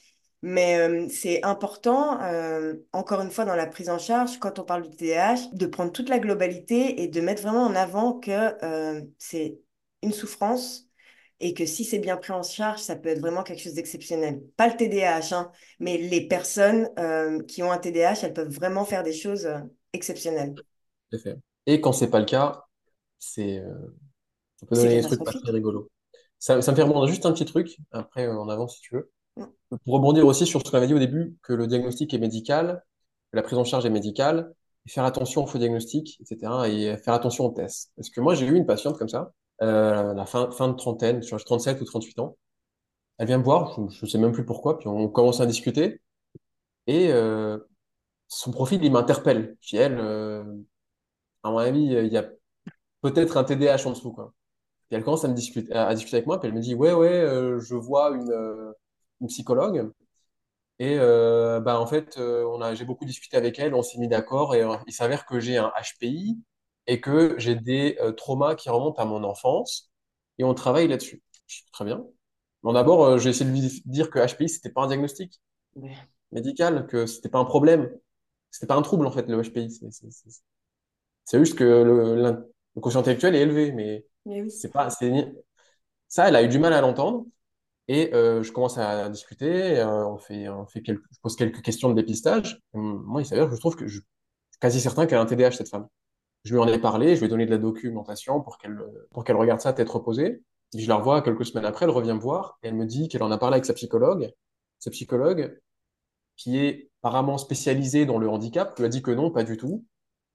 Mais euh, c'est important, encore une fois, dans la prise en charge, quand on parle du TDAH, de prendre toute la globalité et de mettre vraiment en avant que c'est une souffrance et que si c'est bien pris en charge, ça peut être vraiment quelque chose d'exceptionnel. Pas le TDAH, hein, mais les personnes euh, qui ont un TDAH, elles peuvent vraiment faire des choses euh, exceptionnelles. Et quand c'est pas le cas, c'est, euh, ça peut C'est donner des trucs pas très rigolos. Ça, ça me fait rebondir juste un petit truc, après euh, en avant si tu veux. Mm. Pour rebondir aussi sur ce qu'on avait dit au début, que le diagnostic est médical, que la prise en charge est médicale, et faire attention au faux diagnostic, etc. Et faire attention aux tests. Parce que moi, j'ai eu une patiente comme ça, euh, la fin, de trentaine, sur 37 ou 38 ans. Elle vient me voir, je ne sais même plus pourquoi, puis on commence à discuter, et euh, son profil, il m'interpelle. Je dis, elle, euh, à mon avis, il y a peut-être un TDAH en dessous, quoi. Et elle commence à discuter, à, discuter avec moi, puis elle me dit, ouais, ouais, je vois une, psychologue. Et bah, en fait, j'ai beaucoup discuté avec elle, on s'est mis d'accord, et il s'avère que j'ai un HPI et que j'ai des euh, traumas qui remontent à mon enfance, et on travaille là-dessus. Très bien. Bon, d'abord, euh, j'ai essayé de lui dire que HPI, c'était pas un diagnostic médical, que c'était pas un problème, c'était pas un trouble, en fait, le HPI. C'est juste que le, le quotient intellectuel est élevé, mais mais oui. c'est pas, ça, elle a eu du mal à l'entendre. Et euh, je commence à discuter, on fait, on fait quelques, je pose quelques questions de dépistage. Et moi, il s'avère que je trouve que je, je suis quasi certain qu'elle a un TDAH, cette femme. Je lui en ai parlé, je lui ai donné de la documentation pour qu'elle pour qu'elle regarde ça tête reposée. Et je la revois quelques semaines après, elle revient me voir et elle me dit qu'elle en a parlé avec sa psychologue. Sa psychologue, qui est apparemment spécialisée dans le handicap, lui a dit que non, pas du tout.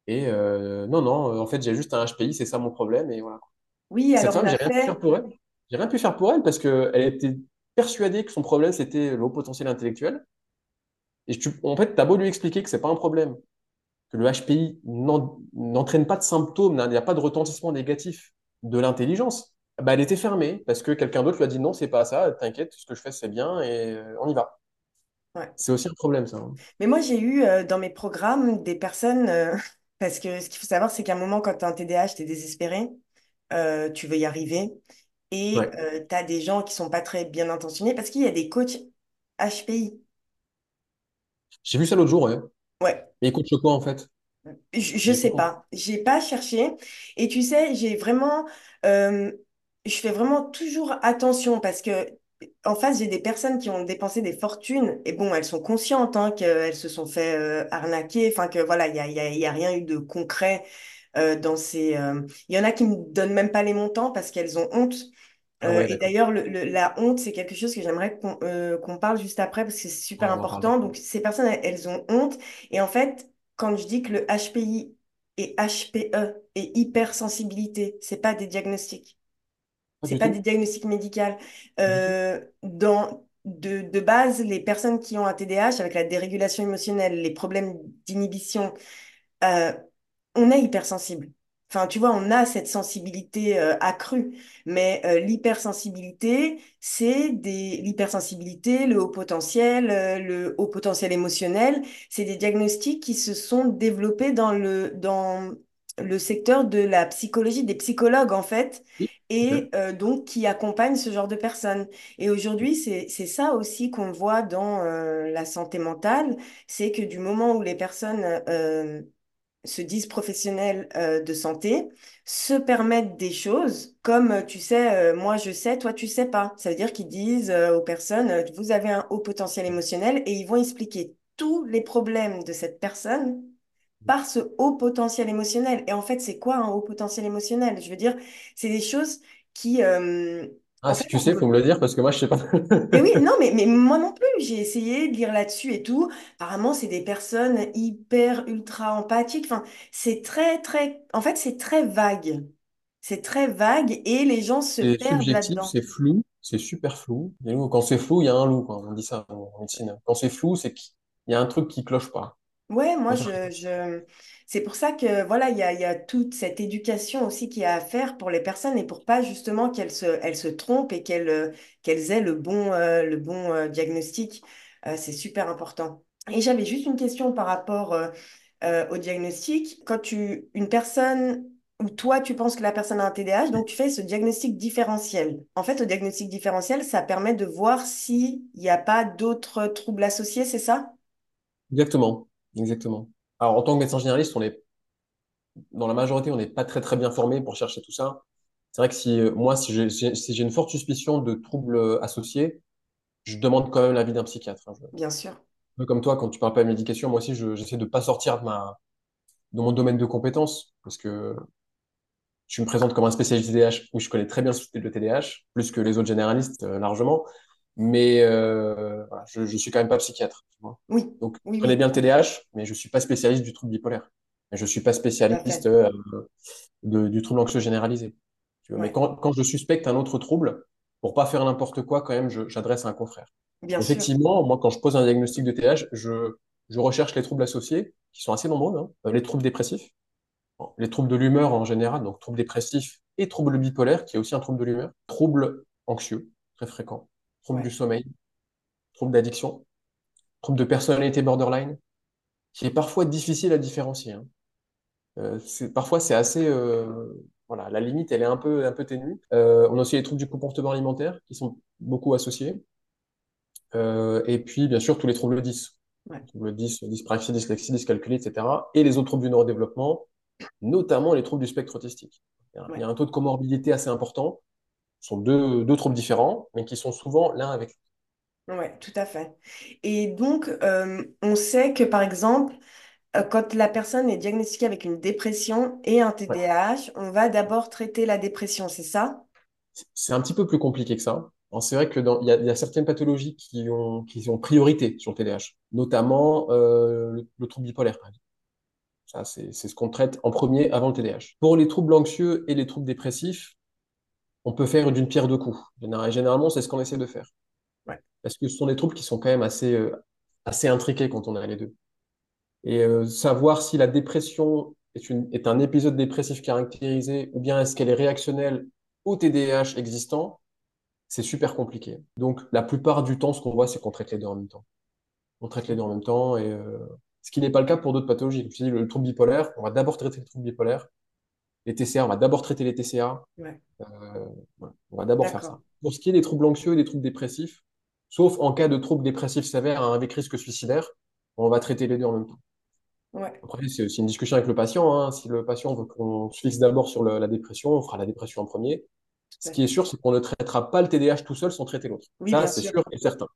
Et euh, non, non, en fait, j'ai juste un HPI, c'est ça mon problème. Et voilà. Oui, Cette alors femme, j'ai rien pu faire pour elle. J'ai rien pu faire pour elle parce qu'elle était persuadée que son problème, c'était le haut potentiel intellectuel. Et tu, en fait, tu as beau lui expliquer que c'est pas un problème, que le HPI n'en- n'entraîne pas de symptômes, il n'y a pas de retentissement négatif de l'intelligence. Bah, elle était fermée parce que quelqu'un d'autre lui a dit non, c'est pas ça, t'inquiète, ce que je fais, c'est bien et euh, on y va. Ouais. C'est aussi un problème, ça. hein. Mais moi, j'ai eu euh, dans mes programmes des personnes, euh, parce que ce qu'il faut savoir, c'est qu'à un moment, quand tu as un TDAH, tu es désespéré, euh, tu veux y arriver, et Ouais. tu as des gens qui sont pas très bien intentionnés, parce qu'il y a des coachs HPI. J'ai vu ça l'autre jour, ouais. Ouais, Mais il quoi, en fait? je, je sais pas, j'ai pas cherché. Et tu sais, j'ai vraiment, euh, je fais vraiment toujours attention, parce que en face, j'ai des personnes qui ont dépensé des fortunes, et bon, elles sont conscientes hein, qu'elles se sont fait euh, arnaquer, enfin que voilà, il y a, y a, y a rien eu de concret euh, dans ces... Il y en a qui me donnent même pas les montants parce qu'elles ont honte. Ah Euh, ouais, et d'ailleurs, le- le- la honte, c'est quelque chose que j'aimerais qu'on euh, parle juste après parce que c'est super important. Donc, ces personnes, elles, ont honte. Et en fait, quand je dis que le HPI et HPE et hypersensibilité, c'est pas des diagnostics. Pas C'est pas des diagnostics médicaux. Tout. Euh, dans, de, de base, les personnes qui ont un TDAH avec la dérégulation émotionnelle, les problèmes d'inhibition, on est hypersensible. Enfin, tu vois, on a cette sensibilité euh, accrue, mais euh, l'hypersensibilité, c'est des l'hypersensibilité, le haut potentiel, euh, le haut potentiel émotionnel, c'est des diagnostics qui se sont développés dans le dans le secteur de la psychologie, des psychologues en fait, et donc qui accompagnent ce genre de personnes. Et aujourd'hui, c'est c'est ça aussi qu'on voit dans la santé mentale, c'est que du moment où les personnes se disent professionnels euh, de santé, se permettent des choses comme, euh, tu sais, euh, moi je sais, toi tu sais pas. Ça veut dire qu'ils disent aux personnes, vous avez un haut potentiel émotionnel et ils vont expliquer tous les problèmes de cette personne par ce haut potentiel émotionnel. Et en fait, c'est quoi un haut potentiel émotionnel? Je veux dire, c'est des choses qui, Ah, si tu sais, faut veut- me le dire parce que moi, je sais pas. Mais oui, non, mais, mais moi non plus, j'ai essayé de lire là-dessus et tout. Apparemment, c'est des personnes hyper, ultra empathiques. Enfin, c'est très, très... En fait, c'est très vague. C'est très vague et les gens se C'est perdent subjectif, là-dedans. c'est flou, c'est super flou. Quand c'est flou, il y a un loup, quoi. On dit ça en médecine. Quand c'est flou, c'est qu'il y a un truc qui cloche pas. Ouais, moi, je, je... c'est pour ça que, voilà, il y a, il y a toute cette éducation aussi qui a à faire pour les personnes et pour pas justement qu'elles se, elles se trompent et qu'elles euh, qu'elles aient le bon, euh, le bon euh, diagnostic. C'est super important. Et j'avais juste une question par rapport au diagnostic. Quand tu, une personne, ou toi, tu penses que la personne a un TDAH, donc tu fais ce diagnostic différentiel. En fait, le diagnostic différentiel, ça permet de voir s'il n'y a pas d'autres troubles associés, c'est ça? Exactement, exactement. Alors, en tant que médecin généraliste, on est, dans la majorité, on n'est pas très très bien formé pour chercher tout ça. C'est vrai que si euh, moi, si j'ai si une forte suspicion de troubles euh, associés, je demande quand même l'avis d'un psychiatre. hein. Je- Bien sûr. peu comme toi, quand tu parles pas de médication, moi aussi, je- j'essaie de pas sortir de ma, de mon domaine de compétences parce que je me présente comme un spécialiste TDAH où je connais très bien le TDAH, plus que les autres généralistes euh, largement. Mais euh, voilà, je, je suis quand même pas psychiatre. tu vois. Oui, Donc, je connais oui, bien le TDAH, mais je suis pas spécialiste du trouble bipolaire. Et je suis pas spécialiste euh, de- du trouble anxieux généralisé. Tu vois. Mais quand, quand je suspecte un autre trouble, pour pas faire n'importe quoi, quand même, je- j'adresse à un confrère. bien sûr. Effectivement, moi, quand je pose un diagnostic de TDAH, je, je recherche les troubles associés, qui sont assez nombreux, hein. Euh, les troubles dépressifs, les troubles de l'humeur en général, donc troubles dépressifs et troubles bipolaires, qui est aussi un trouble de l'humeur, troubles anxieux, très fréquents, troubles du sommeil, troubles d'addiction, troubles de personnalité borderline, qui est parfois difficile à différencier. hein. Euh, parfois, c'est assez, euh, voilà, la limite, elle est un peu, un peu ténue. Euh, on a aussi les troubles du comportement alimentaire, qui sont beaucoup associés. Et puis, bien sûr, tous les troubles 10. ouais, Troubles 10, dyspraxie, dyslexie, dyscalculie, etc. Et les autres troubles du neurodéveloppement, notamment les troubles du spectre autistique. Il y a, il y a un taux de comorbidité assez important. Sont deux, deux troubles différents, mais qui sont souvent l'un avec l'autre. ouais, tout à fait. Et donc, euh, on sait que, par exemple, euh, quand la personne est diagnostiquée avec une dépression et un Ouais. TDAH, on va d'abord traiter la dépression, c'est ça? C'est un petit peu plus compliqué que ça. C'est vrai que dans, il y y a certaines pathologies qui ont, qui ont priorité sur le TDAH, notamment euh, le, le trouble bipolaire. Ça, c'est ce qu'on traite en premier avant le TDAH. Pour les troubles anxieux et les troubles dépressifs, on peut faire d'une pierre deux coups. Général- Généralement, c'est ce qu'on essaie de faire. Ouais, Parce que ce sont des troubles qui sont quand même assez, euh, assez intriqués quand on a les deux. Et euh, savoir si la dépression est, une, est un épisode dépressif caractérisé ou bien est-ce qu'elle est réactionnelle au TDAH existant, c'est super compliqué. Donc, la plupart du temps, ce qu'on voit, c'est qu'on traite les deux en même temps. On traite les deux en même temps, et euh, ce qui n'est pas le cas pour d'autres pathologies. Comme je te dis, le trouble bipolaire, on va d'abord traiter le trouble bipolaire. Les TCA, on va d'abord traiter les TCA. ouais, Euh, voilà. On va d'abord faire ça. Pour ce qui est des troubles anxieux et des troubles dépressifs, sauf en cas de trouble dépressif sévère hein, avec risque suicidaire, on va traiter les deux en même temps. Ouais, Après, c'est aussi une discussion avec le patient. hein. Si le patient veut qu'on se fixe d'abord sur le- la dépression, on fera la dépression en premier. Ce qui est sûr, c'est qu'on ne traitera pas le TDAH tout seul sans traiter l'autre. Oui, Ça, c'est sûr. sûr et certain.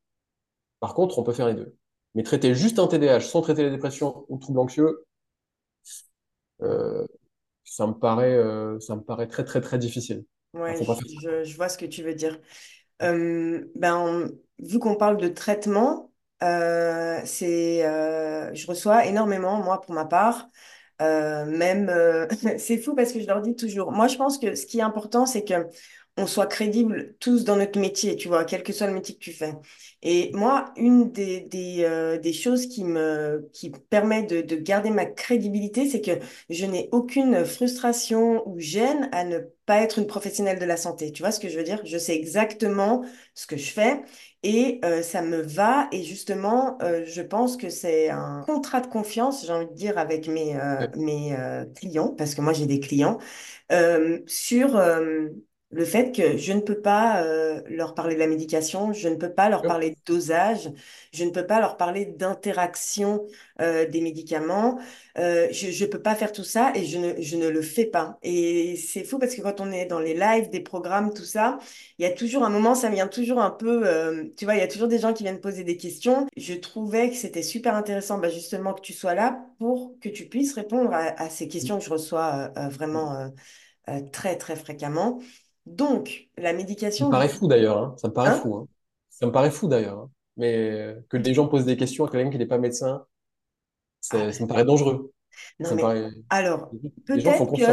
Par contre, on peut faire les deux. Mais traiter juste un TDAH sans traiter la dépression ou le trouble anxieux, euh, ça me paraît, euh, ça me paraît très, très, très difficile. Il Ouais, je, vois ce que tu veux dire. Euh, ben, vu qu'on parle de traitement, euh, c'est, euh, je reçois énormément, moi, pour ma part, même, c'est fou parce que je leur dis toujours, moi, je pense que ce qui est important, c'est que on soit crédibles tous dans notre métier, tu vois, quel que soit le métier que tu fais. Et moi, une des, des, euh, des choses qui me, qui permet de, de garder ma crédibilité, c'est que je n'ai aucune frustration ou gêne à ne pas être une professionnelle de la santé. Tu vois ce que je veux dire? Je sais exactement ce que je fais et euh, ça me va. Et justement, euh, je pense que c'est un contrat de confiance, j'ai envie de dire, avec mes, euh, mes clients, parce que moi j'ai des clients, euh, sur euh, le fait que je ne peux pas euh, leur parler de la médication, je ne peux pas leur parler de dosage, je ne peux pas leur parler d'interaction euh, des médicaments. Euh, je ne peux pas faire tout ça et je ne, je ne le fais pas. Et c'est fou parce que quand on est dans les lives, des programmes, tout ça, il y a toujours un moment, ça vient toujours un peu, tu vois, il y a toujours des gens qui viennent poser des questions. Je trouvais que c'était super intéressant, bah, justement, que tu sois là pour que tu puisses répondre à, à ces questions que je reçois vraiment très, très fréquemment. Donc, la Ça me médication paraît fou d'ailleurs, hein. Ça me paraît hein? fou, hein. Ça me paraît fou d'ailleurs. hein. Mais euh, que les gens posent des questions à quelqu'un qui n'est pas médecin, Ah, ça me paraît dangereux. non, Ça me mais paraît... alors, peut-être que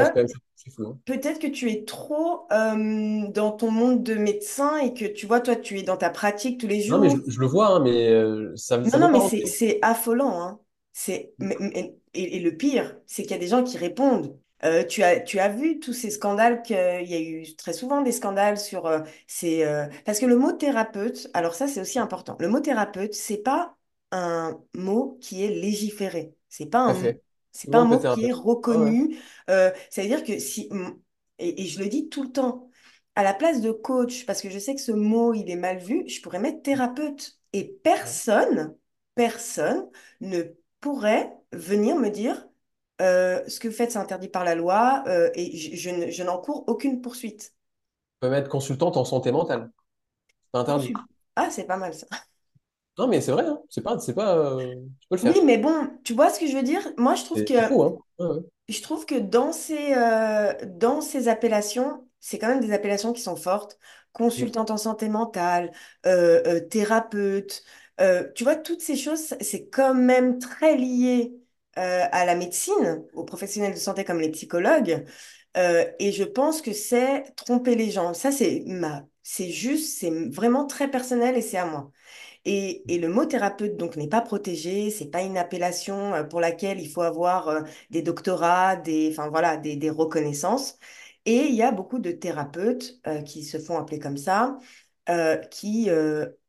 fou. Peut-être que tu es trop euh, dans ton monde de médecin et que tu vois, toi, tu es dans ta pratique tous les Non, mais je, jours. je le vois, mais euh, ça, Non, ça non, pas mais c'est, affolant. C'est, mais- mais- et, et le pire, c'est qu'il y a des gens qui répondent. Euh, tu as, tu as vu tous ces scandales qu'il y a eu très souvent des scandales sur euh, ces... euh, Parce que le mot thérapeute, alors ça, c'est aussi important. Le mot thérapeute, c'est pas un mot qui est légiféré. C'est pas à un, c'est pas un mot qui est. Ah ouais. reconnu. Euh, ça veut dire que si... Et, et je le dis tout le temps, à la place de coach, parce que je sais que ce mot, il est mal vu, je pourrais mettre thérapeute. Et personne personne ne pourrait venir me dire euh, ce que vous faites, c'est interdit par la loi euh, et je, je ne- je n'encours aucune poursuite. Tu peux être consultante en santé mentale. C'est interdit. Ah, c'est pas mal ça. Non, mais c'est vrai, hein. C'est pas, pas, euh, tu peux le Oui, faire. mais bon, tu vois ce que je veux dire? Moi, je trouve que fou, hein. Ouais, ouais. Je trouve que dans ces, dans ces appellations, c'est quand même des appellations qui sont fortes. Consultante en santé mentale, thérapeute, tu vois, toutes ces choses, c'est quand même très lié euh, à la médecine, aux professionnels de santé comme les psychologues. Euh, et je pense que c'est tromper les gens. Ça, c'est ma, c'est juste, c'est vraiment très personnel et c'est à moi. Et, et le mot thérapeute, donc, n'est pas protégé, c'est pas une appellation euh, pour laquelle il faut avoir des doctorats, des, enfin, voilà, des, des reconnaissances. Et il y a beaucoup de thérapeutes qui se font appeler comme ça, qui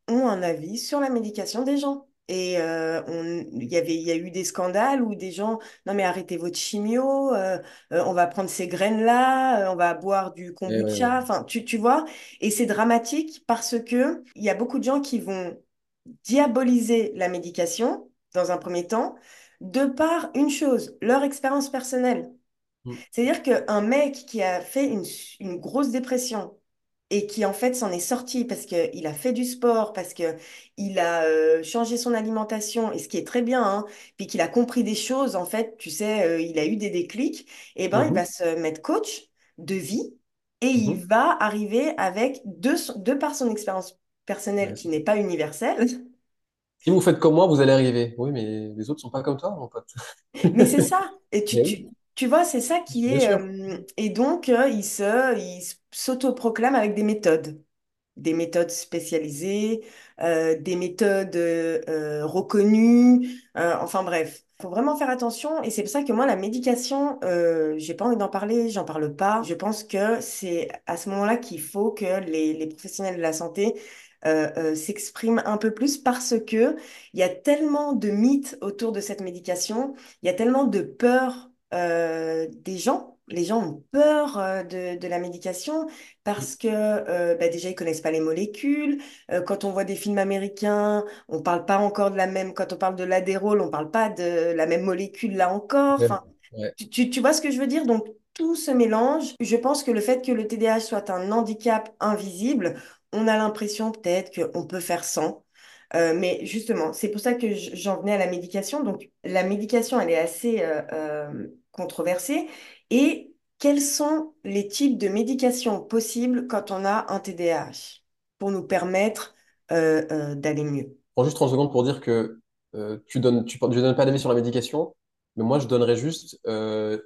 ont un avis sur la médication des gens. Et euh, on, il y avait, il y a eu des scandales où des gens, non mais arrêtez votre chimio, euh, euh, on va prendre ces graines-là, euh, on va boire du kombucha, enfin, tu, tu vois? Et c'est dramatique parce que il y a beaucoup de gens qui vont diaboliser la médication dans un premier temps, de par une chose, leur expérience personnelle. Mm. C'est-à-dire qu'un mec qui a fait une, une grosse dépression et qui en fait s'en est sorti parce qu'il a fait du sport, parce qu'il a euh, changé son alimentation, et ce qui est très bien, hein, puis qu'il a compris des choses, en fait, tu sais, euh, il a eu des déclics, et ben il va Mhm. se mettre coach de vie et il Mhm. va arriver avec, de, par son expérience personnelle qui n'est pas universelle, Si vous faites comme moi, vous allez arriver. Oui, mais les autres sont pas comme toi, mon pote. Mais c'est ça. Et tu, tu vois, c'est ça qui bien est. euh, et donc, euh, il se, il s'autoproclame avec des méthodes. Des méthodes spécialisées, euh, des méthodes euh, euh, reconnues. euh, enfin bref, il faut vraiment faire attention. Et c'est pour ça que moi, la médication, euh, j'ai pas envie d'en parler, j'en parle pas. Je pense que c'est à ce moment-là qu'il faut que les, les professionnels de la santé euh, euh, s'expriment un peu plus parce que il y a tellement de mythes autour de cette médication. Il y a tellement de peur euh, des gens. Les gens ont peur euh, de, de la médication parce que euh, bah, déjà, ils connaissent pas les molécules. Quand on voit des films américains, on parle pas encore de la même... Quand on parle de l'adérall, on parle pas de la même molécule là encore. Ouais. Enfin, Ouais. tu, tu, tu vois ce que je veux dire? Donc, tout se mélange. Je pense que le fait que le TDAH soit un handicap invisible, on a l'impression peut-être qu'on peut faire sans. Euh, mais justement, c'est pour ça que j'en venais à la médication. Donc, la médication, elle est assez euh, euh, controversée. Et quels sont les types de médications possibles quand on a un TDAH pour nous permettre d'aller mieux? Prends juste 30 secondes pour dire que tu donnes, tu, je donne pas d'avis sur la médication, mais moi, je donnerais juste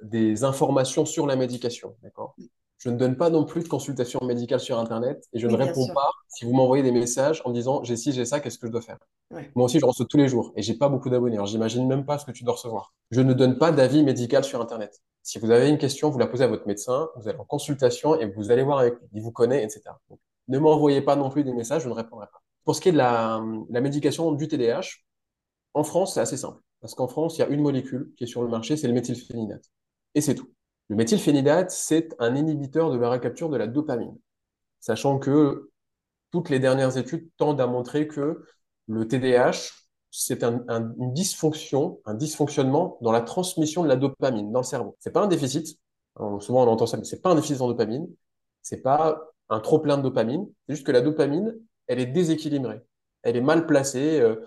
des informations sur la médication, d'accord? Je ne donne pas non plus de consultation médicale sur Internet et je ne Oui, réponds sûr. pas si vous m'envoyez des messages en me disant j'ai ci, j'ai ça, qu'est-ce que je dois faire? Ouais. Moi aussi, je reçois tous les jours et j'ai pas beaucoup d'abonnés. Alors, j'imagine même pas ce que tu dois recevoir. Je ne donne pas d'avis médical sur Internet. Si vous avez une question, vous la posez à votre médecin, vous allez en consultation et vous allez voir avec lui. Il vous connaît, etc. Donc, ne m'envoyez pas non plus des messages, je ne répondrai pas. Pour ce qui est de la, la médication du TDAH, en France, c'est assez simple. Parce qu'en France, il y a une molécule qui est sur le marché, c'est le méthylphénidate. Et c'est tout. Le méthylphénidate, c'est un inhibiteur de la recapture de la dopamine. Sachant que toutes les dernières études tendent à montrer que le TDAH, c'est un, un- une dysfonction, un dysfonctionnement dans la transmission de la dopamine dans le cerveau. C'est pas un déficit. Souvent, on entend ça, mais c'est pas un déficit en dopamine. C'est pas un trop plein de dopamine. C'est juste que la dopamine, elle est déséquilibrée. Elle est mal placée. euh,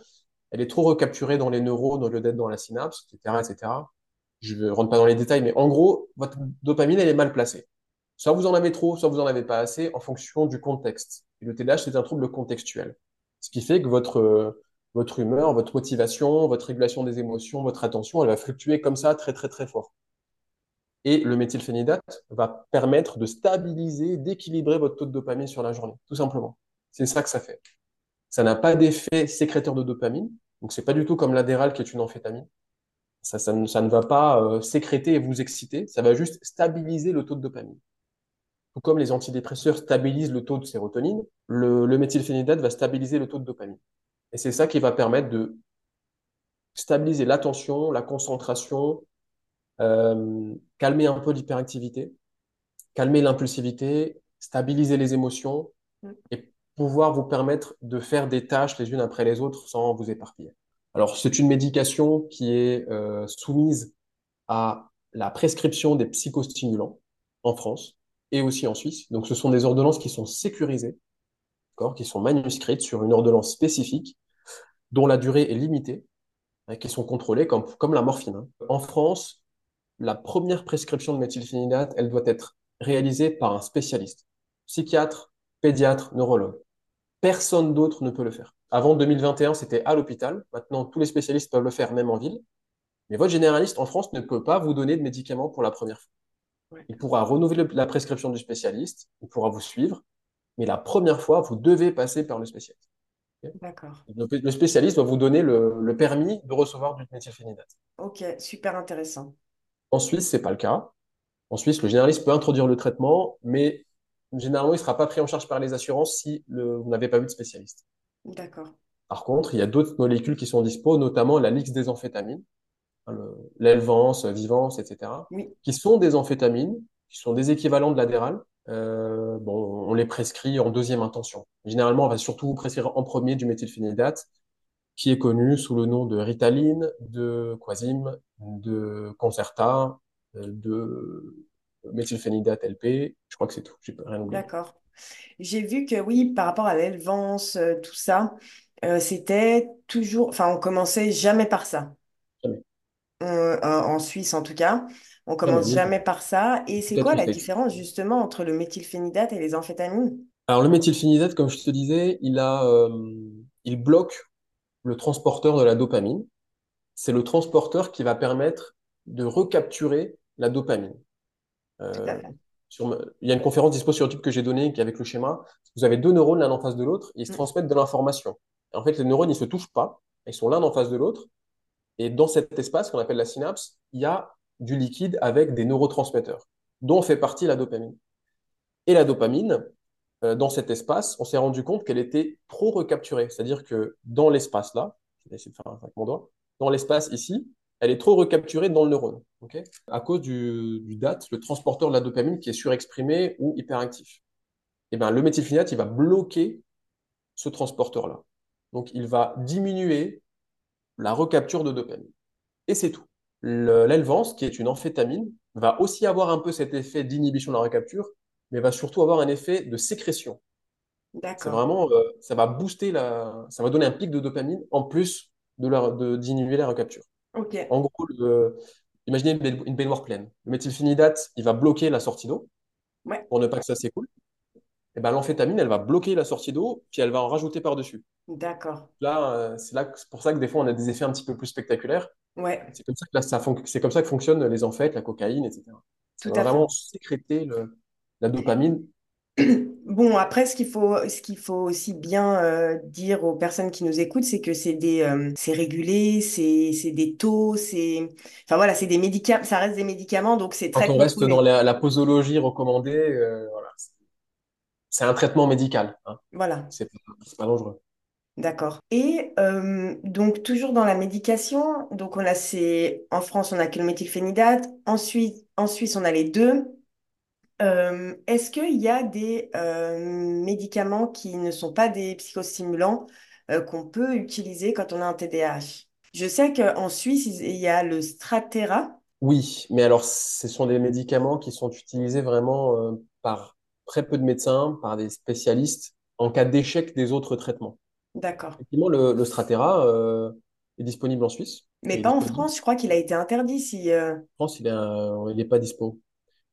elle est trop recapturée dans les neurones au lieu d'être dans la synapse, etc., etc. Je ne rentre pas dans les détails, mais en gros, votre dopamine, elle est mal placée. Soit vous en avez trop, soit vous en avez pas assez en fonction du contexte. Et le TDAH, c'est un trouble contextuel. Ce qui fait que votre, euh, votre humeur, votre motivation, votre régulation des émotions, votre attention, elle va fluctuer comme ça très, très, très fort. Et le méthylphénidate va permettre de stabiliser, d'équilibrer votre taux de dopamine sur la journée, tout simplement. C'est ça que ça fait. Ça n'a pas d'effet sécréteur de dopamine, donc c'est pas du tout comme l'adéral qui est une amphétamine. Ça, ça, ne, ça ne va pas euh, sécréter et vous exciter, ça va juste stabiliser le taux de dopamine. Tout comme les antidépresseurs stabilisent le taux de sérotonine, le, le méthylphénidate va stabiliser le taux de dopamine. Et c'est ça qui va permettre de stabiliser l'attention, la concentration, euh, calmer un peu l'hyperactivité, calmer l'impulsivité, stabiliser les émotions Mm. et pouvoir vous permettre de faire des tâches les unes après les autres sans vous éparpiller. Alors, c'est une médication qui est euh, soumise à la prescription des psychostimulants en France et aussi en Suisse. Donc, ce sont des ordonnances qui sont sécurisées, qui sont manuscrites sur une ordonnance spécifique dont la durée est limitée, et qui sont contrôlées comme, comme la morphine. hein. En France, la première prescription de méthylphénidate, elle doit être réalisée par un spécialiste, psychiatre, pédiatre, neurologue. Personne d'autre ne peut le faire. Avant 2021, c'était à l'hôpital. Maintenant, tous les spécialistes peuvent le faire, même en ville. Mais votre généraliste en France ne peut pas vous donner de médicaments pour la première fois. Il pourra renouveler la prescription du spécialiste, il pourra vous suivre, mais la première fois, vous devez passer par le spécialiste. D'accord. Le spécialiste doit vous donner le, le permis de recevoir du méthylphénidate. Ok, super intéressant. En Suisse, c'est pas le cas. En Suisse, le généraliste peut introduire le traitement, mais généralement, il ne sera pas pris en charge par les assurances si le- vous n'avez pas vu de spécialiste. D'accord. Par contre, il y a d'autres molécules qui sont dispo, notamment la lix des amphétamines, hein, le- l'Elvance, Vivance, etc., Oui, qui sont des amphétamines, qui sont des équivalents de l'adéral. Euh, bon, on les prescrit en deuxième intention. Généralement, on va surtout vous prescrire en premier du méthylphénidate, qui est connu sous le nom de Ritaline, de Quasim, de Concerta, euh, de méthylphénidate LP. Je crois que c'est tout. J'ai rien oublié. d'accord. J'ai vu que oui, par rapport à l'élevance, euh, tout ça, euh, c'était toujours, enfin, on commençait jamais par ça. Jamais. On- euh, en Suisse, en tout cas, on Jamais, commence part. jamais par ça. Et c'est quoi la différence justement entre le méthylphénidate et les amphétamines? Alors, le méthylphénidate, comme je te disais, il a, il bloque le transporteur de la dopamine. C'est le transporteur qui va permettre de recapturer la dopamine. Tout à Euh, fait. Sur, il y a une conférence dispo sur YouTube que j'ai donnée qui est avec le schéma. Vous avez deux neurones l'un en face de l'autre, ils se Mm. transmettent de l'information. En fait, les neurones, ils se touchent pas, ils sont l'un en face de l'autre. Et dans cet espace qu'on appelle la synapse, il y a du liquide avec des neurotransmetteurs, dont fait partie la dopamine. Et la dopamine, euh, dans cet espace, on s'est rendu compte qu'elle était trop recapturée. C'est-à-dire que dans l'espace-là, je vais essayer de faire avec mon doigt, dans l'espace ici, elle est trop recapturée dans le neurone, à cause du, du DAT, le transporteur de la dopamine qui est surexprimé ou hyperactif. Et ben, le méthylphénidate, il va bloquer ce transporteur-là. Donc, il va diminuer la recapture de dopamine. Et c'est tout. Le- L'Elvance, qui est une amphétamine, va aussi avoir un peu cet effet d'inhibition de la recapture, mais va surtout avoir un effet de sécrétion. C'est D'accord. vraiment, euh, ça va booster la, ça va donner un pic de dopamine en plus de la, de, diminuer la recapture. Ok. En gros, le- imaginez une, baign- une baignoire pleine. Le méthylphénidate, il va bloquer la sortie d'eau Ouais. pour ne pas que ça s'écoule. Et ben, l'amphétamine, elle va bloquer la sortie d'eau, puis elle va en rajouter par-dessus. D'accord. Là, euh, c'est là, pour ça que des fois, on a des effets un petit peu plus spectaculaires. Ouais, C'est comme ça que là, ça c'est comme ça que fonctionnent les amphètes, la cocaïne, etc. Ça tout va vraiment sécréter le- la dopamine. Bon, après, ce qu'il faut, ce qu'il faut aussi bien euh, dire aux personnes qui nous écoutent, c'est que c'est des, euh, c'est régulé, c'est, c'est des taux, c'est, enfin voilà, c'est des médicaments, ça reste des médicaments, donc c'est Quand très on reste dans la, la posologie recommandée, euh, voilà, c'est un traitement médical. Hein. Voilà, C'est pas, c'est pas dangereux. d'accord. Et euh, donc toujours dans la médication, donc on a ces, en France on a que le méthylphénidate, ensuite en Suisse on a les deux. Euh, est-ce qu'il y a des euh, médicaments qui ne sont pas des psychostimulants euh, qu'on peut utiliser quand on a un TDAH? Je sais qu'en Suisse, il y a le Strattera. Oui, mais alors ce sont des médicaments qui sont utilisés vraiment par très peu de médecins, par des spécialistes, en cas d'échec des autres traitements. D'accord. Effectivement, le, le Strattera euh, est disponible en Suisse Mais pas en France, je crois qu'il a été interdit si... en France, il est, un- il est pas dispo.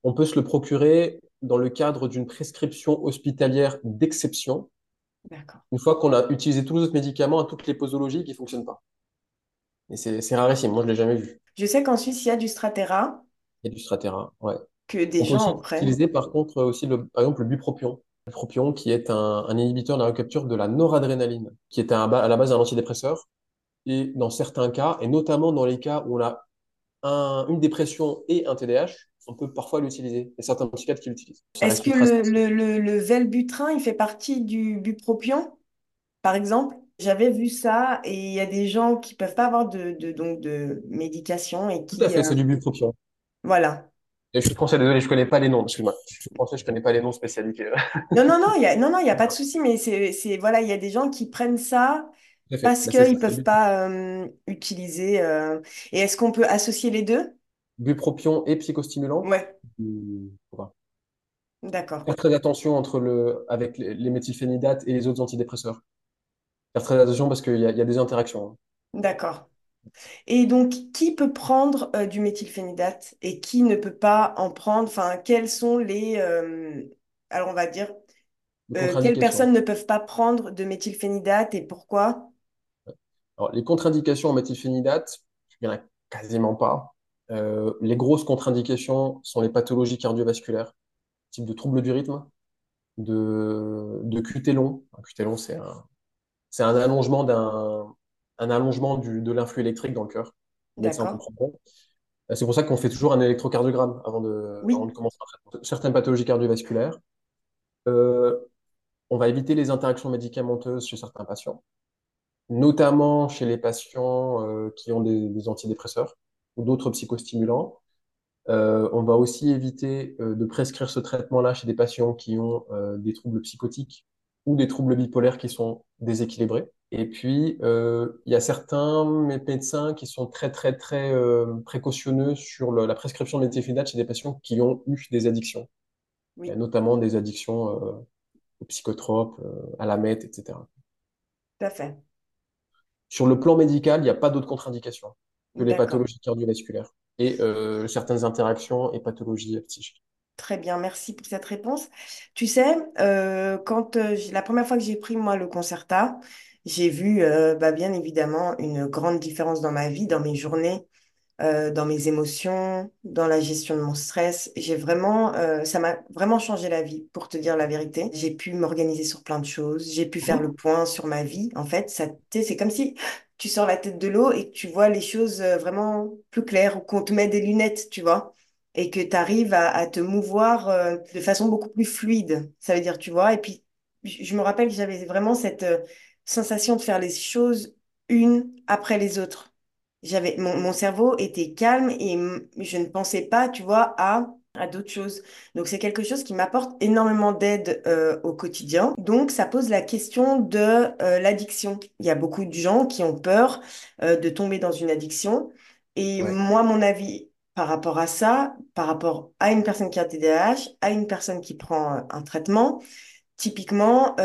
On peut se le procurer dans le cadre d'une prescription hospitalière d'exception, une fois qu'on a utilisé tous les autres médicaments à toutes les posologies qui ne fonctionnent pas. Et c'est rarissime, moi je ne l'ai jamais vu. Je sais qu'en Suisse, il y a du Strattera Il y a du Strattera, ouais. que des On peut gens aussi prennent. utiliser par contre aussi le, par exemple le bupropion. Le bupropion qui est un, un inhibiteur de la recapture de la noradrénaline, qui est un- à la base un antidépresseur. Et dans certains cas, et notamment dans les cas où on a un- une dépression et un TDAH, on peut parfois l'utiliser. Il y a certains psychiatres qui l'utilisent. Est-ce que le, Velbutrin, il fait partie du bupropion, par exemple? J'avais vu ça et il y a des gens qui peuvent pas avoir de, de, donc de médication et Tout à qui... fait, euh, c'est du bupropion. voilà. Et je suis français, désolé, je connais pas les noms. Excuse-moi. Je suis français, je connais pas les noms spécialisés. Non, non, non, il y a, non, non, y a pas de souci, mais c'est, c'est, voilà, il y a des gens qui prennent ça parce qu'ils c'est peuvent pas euh, utiliser... euh, Et est-ce qu'on peut associer les deux? Bupropion et psychostimulant. Ouais, d'accord, Faire très attention entre le, avec les, méthylphénidates et les autres antidépresseurs. Faire très attention parce qu'il y y a des interactions. hein. d'accord. Et donc, qui peut prendre euh, du méthylphénidate et qui ne peut pas en prendre? Enfin, quels sont les... euh, alors, on va dire, euh, quelles personnes ne peuvent pas prendre de méthylphénidate et pourquoi? Alors, les contre-indications en méthylphénidate, il n'y en a quasiment pas. Euh, les grosses contre-indications sont les pathologies cardiovasculaires, type de troubles du rythme, de, de QT long. Un QT long, c'est un, c'est un allongement d'un, un allongement du, de l'influx électrique dans le cœur. Euh, C'est pour ça qu'on fait toujours un électrocardiogramme avant de, avant Oui, de commencer. Certaines pathologies cardiovasculaires. Euh, on va éviter les interactions médicamenteuses chez certains patients, notamment chez les patients euh, qui ont des, des antidépresseurs ou d'autres psychostimulants. Euh, on va aussi éviter euh, de prescrire ce traitement-là chez des patients qui ont euh, des troubles psychotiques ou des troubles bipolaires qui sont déséquilibrés. Et puis, il y a certains mé- médecins qui sont très, très, très précautionneux sur le- la prescription de méthylphénidate chez des patients qui ont eu des addictions, oui, notamment des addictions aux psychotropes, à la meth, etc. tout à fait. Sur le plan médical, il n'y a pas d'autres contre-indications que les pathologies cardiovasculaires et euh, certaines interactions et pathologies psychiques. Très bien, merci pour cette réponse. Tu sais, euh, quand euh, la première fois que j'ai pris moi le Concerta, j'ai vu bah, bien évidemment une grande différence dans ma vie, dans mes journées. dans mes émotions, dans la gestion de mon stress. J'ai vraiment, ça m'a vraiment changé la vie, pour te dire la vérité. J'ai pu m'organiser sur plein de choses, j'ai pu faire le Mhm. point sur ma vie. En fait, ça, c'est comme si tu sors la tête de l'eau et que tu vois les choses euh, vraiment plus claires, ou qu'on te met des lunettes, tu vois. Et que tu arrives à, te mouvoir euh, de façon beaucoup plus fluide. Ça veut dire, tu vois. Et puis, je me rappelle que j'avais vraiment cette euh, sensation de faire les choses une après les autres. J'avais, mon, mon cerveau était calme et je ne pensais pas, tu vois, à, à d'autres choses. Donc, c'est quelque chose qui m'apporte énormément d'aide euh, au quotidien. Donc, ça pose la question de euh, l'addiction. Il y a beaucoup de gens qui ont peur euh, de tomber dans une addiction. Et Ouais. moi, mon avis par rapport à ça, par rapport à une personne qui a TDAH, à une personne qui prend un traitement, typiquement,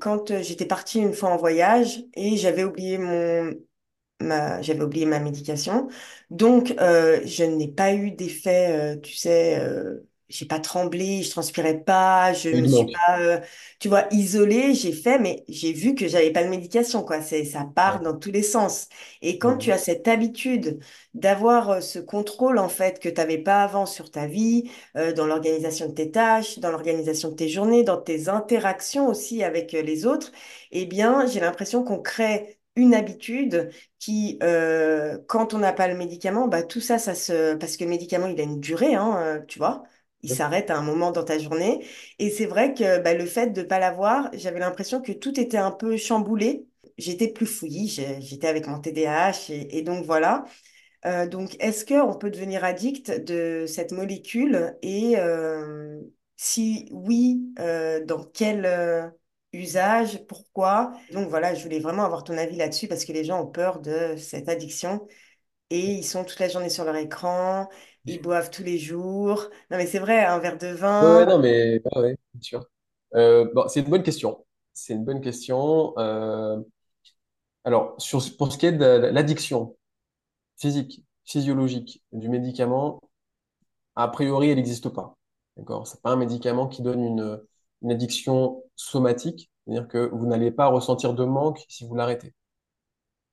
quand j'étais partie une fois en voyage et j'avais oublié mon ma, j'avais oublié ma médication. Donc, euh, je n'ai pas eu d'effet, euh, tu sais, euh, j'ai pas tremblé, je transpirais pas, je eu me suis pas, euh, tu vois, isolée. J'ai fait, mais j'ai vu que j'avais pas de médication, quoi. C'est, ça part Ouais. dans tous les sens. Et quand tu as cette habitude d'avoir ce contrôle, en fait, que tu n'avais pas avant sur ta vie, dans l'organisation de tes tâches, dans l'organisation de tes journées, dans tes interactions aussi avec les autres, eh bien, j'ai l'impression qu'on crée une habitude qui, euh, quand on n'a pas le médicament, bah, tout ça, ça se... Parce que le médicament, il a une durée, hein, euh, tu vois. Il s'arrête à un moment dans ta journée. Et c'est vrai que bah, le fait de ne pas l'avoir, j'avais l'impression que tout était un peu chamboulé. J'étais plus fouillis, j'ai- j'étais avec mon TDAH et, et donc voilà. Euh, donc, est-ce qu'on peut devenir addict de cette molécule et euh, si oui, euh, dans quel usage, pourquoi? Donc voilà, je voulais vraiment avoir ton avis là-dessus parce que les gens ont peur de cette addiction et ils sont toute la journée sur leur écran, ils boivent tous les jours. Non mais c'est vrai, un verre de Ouais, vin, ouais, non, mais ouais, ouais, bien sûr. Euh, bon, c'est une bonne question. C'est une bonne question. Euh, alors, sur, pour ce qui est de l'addiction physique, physiologique du médicament, a priori, elle n'existe pas. D'accord? C'est pas un médicament qui donne une, une addiction somatique, c'est-à-dire que vous n'allez pas ressentir de manque si vous l'arrêtez.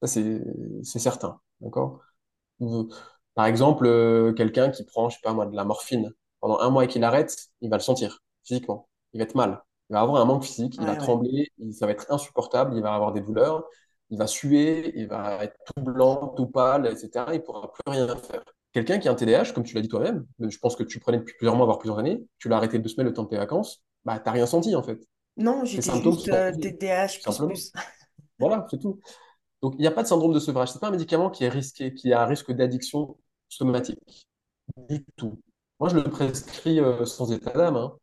Ça, c'est, certain. D'accord? Par exemple, euh, quelqu'un qui prend, je sais pas moi, de la morphine pendant un mois et qu'il arrête, il va le sentir physiquement. Il va être mal. Il va avoir un manque physique, il va ouais. trembler, il- ça va être insupportable, il va avoir des douleurs, il va suer, il va être tout blanc, tout pâle, etc. Il pourra plus rien faire. Quelqu'un qui a un TDAH, comme tu l'as dit toi-même, je pense que tu prenais depuis plusieurs mois, voire plusieurs années, tu l'as arrêté deux semaines le temps de tes vacances, bah t'as rien senti en fait. Non, j'étais juste euh, TDAH plus. Voilà, c'est tout. Donc, il n'y a pas de syndrome de sevrage. C'est pas un médicament qui est risqué, qui a un risque d'addiction somatique du tout. Moi, je le prescris euh, sans état d'âme. hein.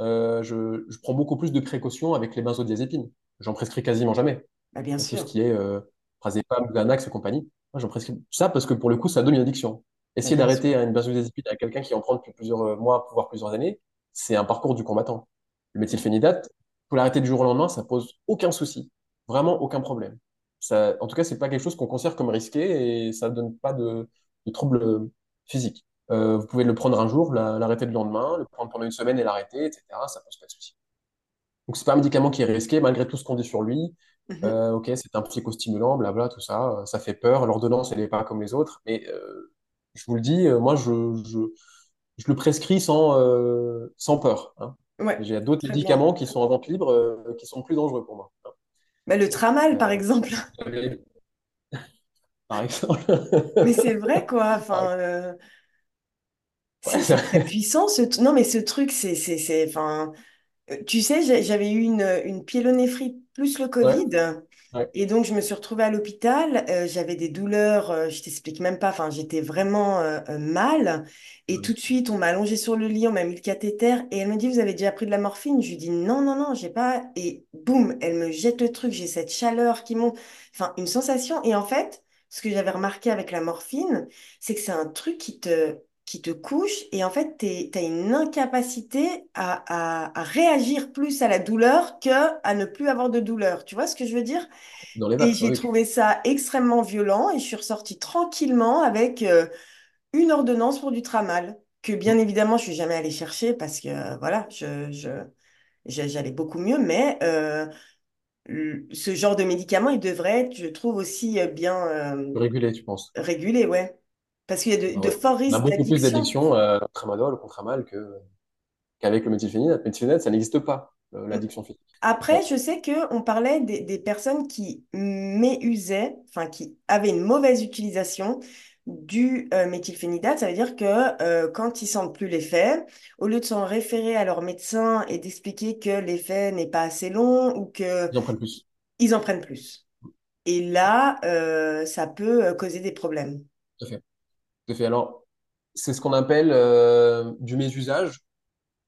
Euh, je, je prends beaucoup plus de précautions avec les benzodiazépines. J'en prescris quasiment jamais. Bah, bien Tout ce sûr. qui est euh, Prazépam, Xanax et compagnie. Moi, j'en prescris ça parce que pour le coup, ça donne une addiction. Bah, Essayer sûr. d'arrêter une benzodiazépine à quelqu'un qui en prend depuis plusieurs euh, mois, voire plusieurs années, c'est un parcours du combattant. Le méthylphénidate, l'arrêter du jour au lendemain, ça pose aucun souci. Vraiment aucun problème. Ça, en tout cas, c'est pas quelque chose qu'on considère comme risqué et ça donne pas de, de troubles physiques. Euh, vous pouvez le prendre un jour, la- l'arrêter le lendemain, le prendre pendant une semaine et l'arrêter, etc. Ça pose pas de souci. Donc, c'est pas un médicament qui est risqué malgré tout ce qu'on dit sur lui. Mhm. Euh, ok, c'est un psychostimulant, blabla, tout ça, euh, ça fait peur. L'ordonnance, elle n'est pas comme les autres, mais je vous le dis, moi, je, je, je le prescris sans, sans peur. hein. Ouais, J'ai d'autres bien. médicaments qui sont en vente libre, euh, qui sont plus dangereux pour moi. Bah, le tramal, par Euh, exemple. par exemple. Mais c'est vrai, quoi. Par- Enfin, euh, c'est puissant. Ce... Non, mais ce truc, c'est, c'est, enfin, Tu sais, j'avais eu une, une pyélonéphrite plus le Covid. ouais. Et donc, je me suis retrouvée à l'hôpital. euh, j'avais des douleurs, euh, je t'explique même pas. Enfin, j'étais vraiment euh, mal. Et tout de suite, on m'a allongée sur le lit, on m'a mis le cathéter. Et elle me dit, vous avez déjà pris de la morphine? Je lui dis, non, non, non, j'ai pas. Et boum, elle me jette le truc. J'ai cette chaleur qui monte. Enfin, une sensation. Et en fait, ce que j'avais remarqué avec la morphine, c'est que c'est un truc qui te, qui te couche. Et en fait, tu as une incapacité à, à, à réagir plus à la douleur que à ne plus avoir de douleur. Tu vois ce que je veux dire? Dans les Et j'ai oui. trouvé ça extrêmement violent et je suis ressortie tranquillement avec euh, une ordonnance pour du tramal, que bien évidemment je suis jamais allée chercher parce que euh, voilà, je, je, je- j'allais beaucoup mieux, mais euh, ce genre de médicament, il devrait être, je trouve, aussi bien euh, Régulé, tu penses? régulé, ouais. Parce qu'il y a de, forts On a risques beaucoup plus d'addiction. d'addiction euh, au tramadol, au contramal, que, qu'avec le méthylphénidate. Le méthylphénidate, ça n'existe pas, l'addiction physique. Après, Ouais. je sais que on parlait des, des personnes qui méusaient, enfin qui avaient une mauvaise utilisation du euh, méthylphénidate. Ça veut dire que euh, quand ils sentent plus l'effet, au lieu de s'en référer à leur médecin et d'expliquer que l'effet n'est pas assez long ou que Ils en prennent plus. ils en prennent plus. Et là, euh, ça peut euh, causer des problèmes. Tout à fait. Tout à fait. Alors, c'est ce qu'on appelle euh, du mésusage.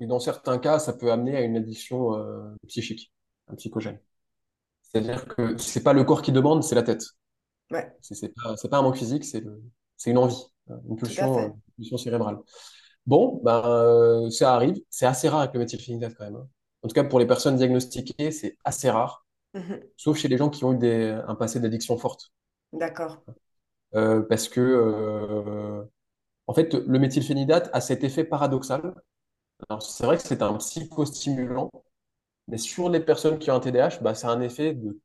Et dans certains cas, ça peut amener à une addiction euh, psychique, un psychogène. C'est-à-dire que c'est pas le corps qui demande, c'est la tête. Ouais, C'est pas, un manque physique, c'est une envie, hein, une pulsion, une pulsion cérébrale. Bon, ben, euh, ça arrive. C'est assez rare avec le méthylphénidate quand même. hein. En tout cas, pour les personnes diagnostiquées, c'est assez rare, Mhm. sauf chez les gens qui ont eu des, un passé d'addiction forte. D'accord. Euh, parce que, euh, en fait, le méthylphénidate a cet effet paradoxal. Alors, c'est vrai que c'est un psychostimulant, mais sur les personnes qui ont un TDAH, bah, c'est un effet de,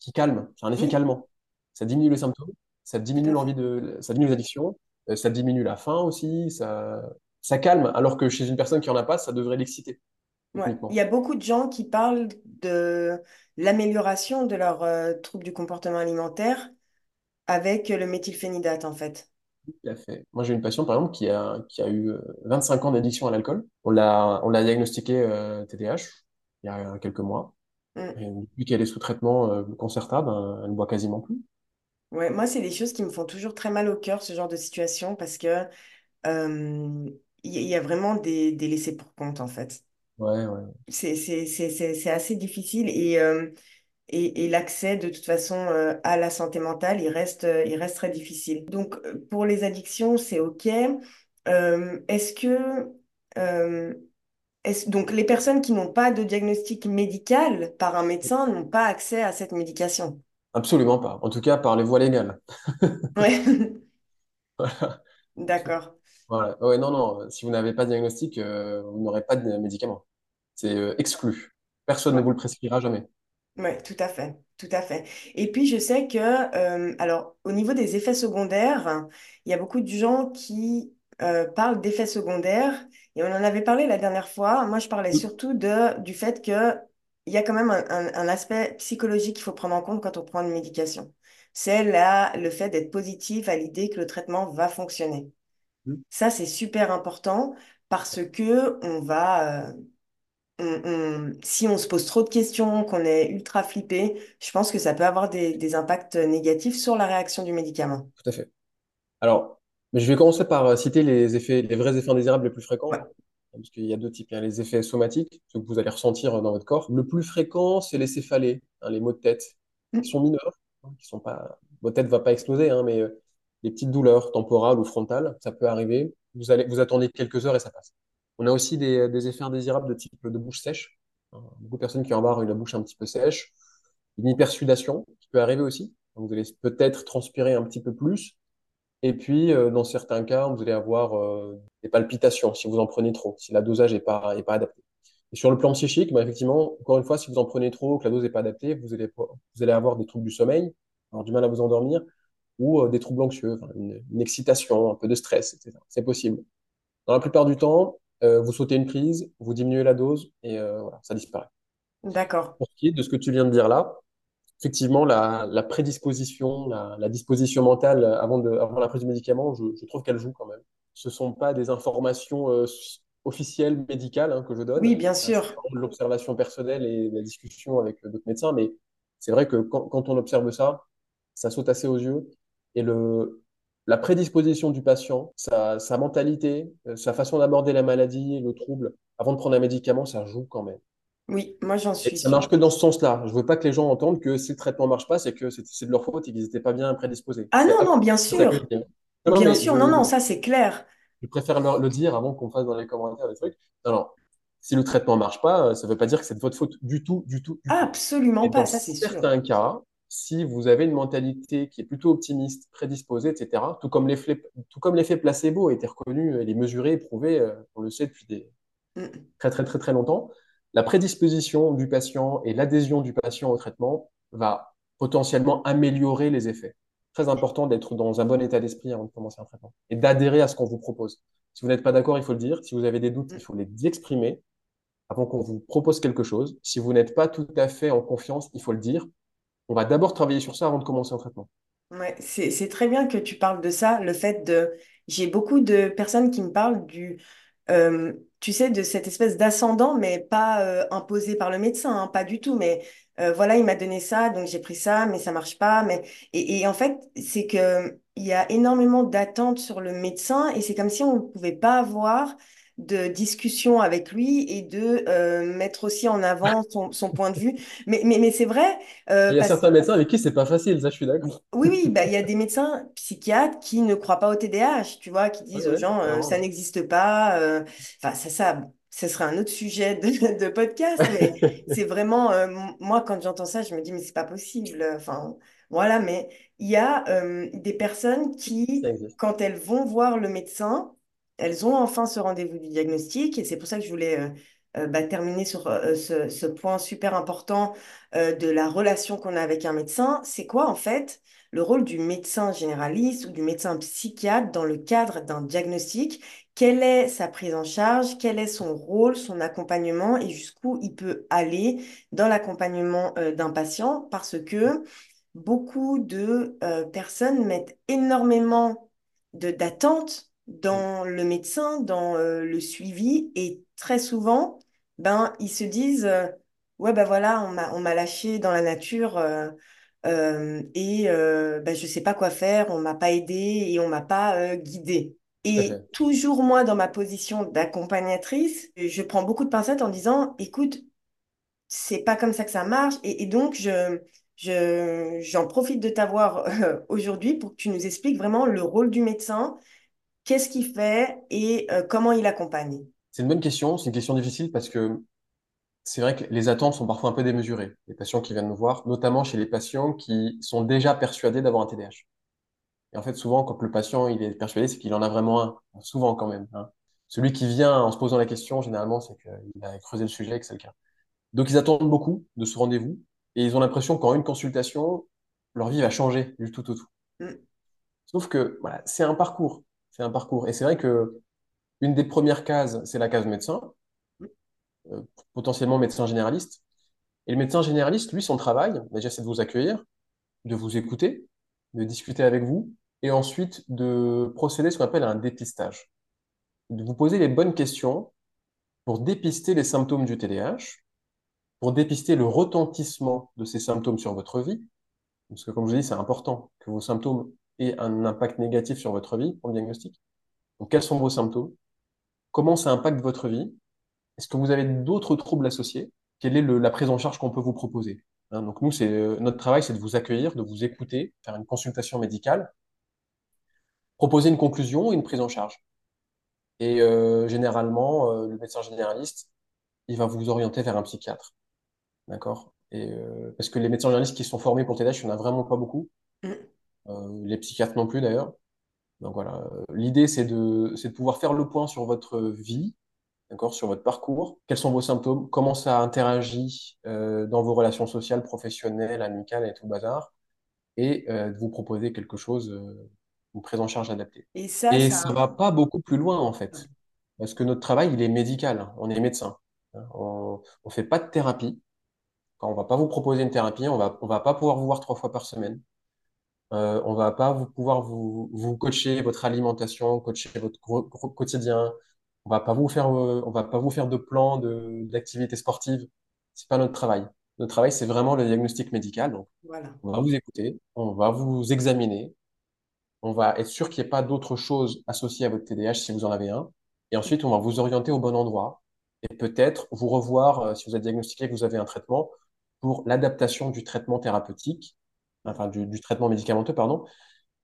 qui calme, c'est un effet Oui, calmant. Ça diminue les symptômes, ça diminue à l'envie de, ça diminue les addictions, euh, ça diminue la faim aussi, ça, ça calme, alors que chez une personne qui en a pas, ça devrait l'exciter, Ouais. Il y a beaucoup de gens qui parlent de l'amélioration de leurs euh, troubles du comportement alimentaire avec le méthylphénidate, en fait. Tout à fait. Moi, j'ai une patiente, par exemple, qui a, qui a eu euh, 25 ans d'addiction à l'alcool. On l'a, on l'a diagnostiqué euh, TDAH il y a quelques mois. Mm. Et depuis qu'elle est sous traitement euh, Concerta, ben, elle ne boit quasiment plus. Ouais, moi, c'est des choses qui me font toujours très mal au cœur, ce genre de situation, parce que euh, il y, a vraiment des, des laissés pour compte, en fait. Ouais, ouais. C'est c'est- c'est- c'est- c'est assez difficile et, euh, et, et l'accès, de toute façon, euh, à la santé mentale, il reste, euh, il reste très difficile. Donc, euh, pour les addictions, c'est OK. Euh, est-ce que... euh, Est-ce- donc, les personnes qui n'ont pas de diagnostic médical par un médecin n'ont pas accès à cette médication? Absolument pas. En tout cas, par les voies légales. Ouais, d'accord. Voilà. Ouais, non, non, si vous n'avez pas de diagnostic, vous n'aurez pas de médicament. C'est exclu. Personne ne vous le prescrira jamais. Oui, tout à fait, tout à fait. Et puis, je sais que, euh, alors, au niveau des effets secondaires, il y a beaucoup de gens qui euh, parlent d'effets secondaires, et on en avait parlé la dernière fois. Moi, je parlais Oui, surtout de, du fait que il y a quand même un, un- un aspect psychologique qu'il faut prendre en compte quand on prend une médication. C'est là le fait d'être positif à l'idée que le traitement va fonctionner. oui, Ça, c'est super important parce que on va, euh, on- on- si on se pose trop de questions, qu'on est ultra flippé, je pense que ça peut avoir des, des impacts négatifs sur la réaction du médicament. tout à fait. Alors, je vais commencer par euh, citer les effets, les vrais effets indésirables les plus Ouais. fréquents, parce qu'il y a deux types. Il y a les effets somatiques, ceux que vous allez ressentir euh, dans votre corps. Le plus fréquent, c'est les céphalées, hein, les maux de tête, qui Mm. sont mineurs, hein, qui sont pas, votre tête va pas exploser, hein, mais euh, les petites douleurs temporales ou frontales, ça peut arriver. Vous allez, vous attendez quelques heures et ça passe. On a aussi des, des effets indésirables de type de bouche sèche. hein. Beaucoup de personnes qui ont avoir une bouche un petit peu sèche, une hypersudation qui peut arriver aussi. Vous allez peut-être transpirer un petit peu plus et puis, euh, dans certains cas, vous allez avoir euh, des palpitations si vous en prenez trop, si la dosage n'est pas, est pas adaptée. Et sur le plan psychique, bah, effectivement, encore une fois, si vous en prenez trop, que la dose n'est pas adaptée, vous allez, vous allez avoir des troubles du sommeil, avoir du mal à vous endormir, ou euh, des troubles anxieux, une, une excitation, un peu de stress, etc. C'est possible. Dans la plupart du temps, euh, vous sautez une prise, vous diminuez la dose, et euh, voilà, ça disparaît. D'accord. Pour ce qui est de ce que tu viens de dire là, effectivement, la, la prédisposition, la, la disposition mentale avant, de, avant la prise du médicament, je, je trouve qu'elle joue quand même. Ce ne sont pas des informations euh, officielles, médicales hein, que je donne. Oui, bien sûr. l'observation personnelle et la discussion avec d'autres médecins. Mais c'est vrai que quand, quand on observe ça, ça saute assez aux yeux. Et le, la prédisposition du patient, sa, sa mentalité, euh, sa façon d'aborder la maladie, le trouble, avant de prendre un médicament, ça joue quand même. Oui, moi j'en Et suis ça sûre. marche que dans ce sens-là. Je veux pas que les gens entendent que si le traitement marche pas, c'est que c'est de leur faute et qu'ils n'étaient pas bien prédisposés. Ah non, non, bien ça sûr. Non, Bien sûr, non, non, ça c'est clair. je préfère le, le dire avant qu'on fasse dans les commentaires des trucs. Non, non. Si le traitement marche pas, ça veut pas dire que c'est de votre faute du tout, du tout, du tout. Absolument Et pas, dans ça c'est sûr. certains cas, si vous avez une mentalité qui est plutôt optimiste, prédisposée, etc., tout comme l'effet, tout comme l'effet placebo a été reconnu, il est mesuré, éprouvé, euh, on le sait depuis des, Mm. très très très très longtemps, la prédisposition du patient et l'adhésion du patient au traitement va potentiellement améliorer les effets. Très important d'être dans un bon état d'esprit avant de commencer un traitement et d'adhérer à ce qu'on vous propose. Si vous n'êtes pas d'accord, il faut le dire. Si vous avez des doutes, il Mm. faut les exprimer avant qu'on vous propose quelque chose. Si vous n'êtes pas tout à fait en confiance, il faut le dire. On va d'abord travailler sur ça avant de commencer un traitement. Ouais, c'est, très bien que tu parles de ça, le fait de... J'ai beaucoup de personnes qui me parlent du, euh, tu sais, de cette espèce d'ascendant, mais pas euh, imposé par le médecin, hein, pas du tout, mais euh, voilà, il m'a donné ça, donc j'ai pris ça, mais ça marche pas. Mais... Et, et en fait, c'est que il y a énormément d'attentes sur le médecin et c'est comme si on ne pouvait pas avoir de discussion avec lui et de euh, mettre aussi en avant son, son point de vue. Mais, mais, mais c'est vrai, euh, Il y a certains médecins avec qui c'est pas facile, ça je suis d'accord. oui, oui, bah, il y a des médecins psychiatres qui ne croient pas au TDAH, tu vois, qui Ouais, disent aux gens euh, ça n'existe pas. Enfin, ça, ça, ce serait un autre sujet de, de podcast, mais c'est vraiment, euh, moi, quand j'entends ça, je me dis, mais c'est pas possible. Enfin, voilà, mais il y a euh, des personnes qui, quand elles vont voir le médecin, elles ont enfin ce rendez-vous du diagnostic, et c'est pour ça que je voulais euh, euh, bah, terminer sur euh, ce, point super important de la relation qu'on a avec un médecin. C'est quoi, en fait? le rôle du médecin généraliste ou du médecin psychiatre dans le cadre d'un diagnostic? Quelle est sa prise en charge? Quel est son rôle, son accompagnement? Et jusqu'où il peut aller dans l'accompagnement d'un patient? Parce que beaucoup de personnes mettent énormément d'attentes dans le médecin, dans euh, le suivi et très souvent, ben, ils se disent, euh, ouais, ben voilà, on m'a, lâché dans la nature. euh, et ben, je sais pas quoi faire, on m'a pas aidé et on m'a pas guidé. Et toujours moi, dans ma position d'accompagnatrice, je prends beaucoup de pincettes en disant, écoute, c'est pas comme ça que ça marche. Et, et donc, je, je, j'en profite de t'avoir euh, aujourd'hui pour que tu nous expliques vraiment le rôle du médecin, qu'est-ce qu'il fait et euh, comment il accompagne. C'est une bonne question, c'est une question difficile parce que c'est vrai que les attentes sont parfois un peu démesurées. Les patients qui viennent nous voir, notamment chez les patients qui sont déjà persuadés d'avoir un TDAH. Et en fait, souvent, quand le patient il est persuadé, c'est qu'il en a vraiment un. Souvent quand même. hein. Celui qui vient en se posant la question, généralement, c'est qu'il a creusé le sujet et que c'est le cas. Donc, ils attendent beaucoup de ce rendez-vous et ils ont l'impression qu'en une consultation, leur vie va changer du tout au tout. Mm. Sauf que voilà, c'est un parcours. C'est un parcours. Et c'est vrai que une des premières cases, c'est la case médecin, euh, potentiellement médecin généraliste. Et le médecin généraliste, lui, son travail, déjà, c'est de vous accueillir, de vous écouter, de discuter avec vous, et ensuite de procéder à ce qu'on appelle un dépistage. De vous poser les bonnes questions pour dépister les symptômes du TDAH, pour dépister le retentissement de ces symptômes sur votre vie, parce que comme je dis, c'est important que vos symptômes aient un impact négatif sur votre vie pour le diagnostic. Donc, quels sont vos symptômes? Comment ça impacte votre vie? Est-ce que vous avez d'autres troubles associés? Quelle est la prise en charge qu'on peut vous proposer? Hein, donc, nous, euh, notre travail, c'est de vous accueillir, de vous écouter, faire une consultation médicale, proposer une conclusion et une prise en charge. Et euh, généralement, euh, le médecin généraliste, il va vous orienter vers un psychiatre. D'accord? Et, parce que les médecins généralistes qui sont formés pour TDAH, il n'y en a vraiment pas beaucoup. Euh, les psychiatres non plus d'ailleurs. Donc voilà, Euh, l'idée c'est de, pouvoir faire le point sur votre vie, d'accord, sur votre parcours, quels sont vos symptômes, comment ça interagit euh, dans vos relations sociales, professionnelles, amicales et tout le bazar, et euh, de vous proposer quelque chose, euh, une prise en charge adaptée. Et ça, Et ça ça, va pas beaucoup plus loin en fait, parce que notre travail il est médical, hein. on est médecin, hein. on, on fait pas de thérapie. Quand on va pas vous proposer une thérapie, on va, on va pas pouvoir vous voir trois fois par semaine. Euh, on va pas vous pouvoir vous, vous coacher votre alimentation, coacher votre quotidien. On va pas vous faire, euh, on va pas vous faire de plan de, d'activités sportives. C'est pas notre travail. Notre travail, c'est vraiment le diagnostic médical. Donc, voilà, on va vous écouter, on va vous examiner, on va être sûr qu'il n'y ait pas d'autres choses associées à votre TDAH si vous en avez un. Et ensuite, on va vous orienter au bon endroit et peut-être vous revoir, euh, si vous êtes diagnostiqué que vous avez un traitement, pour l'adaptation du traitement thérapeutique, enfin du, du traitement médicamenteux, pardon,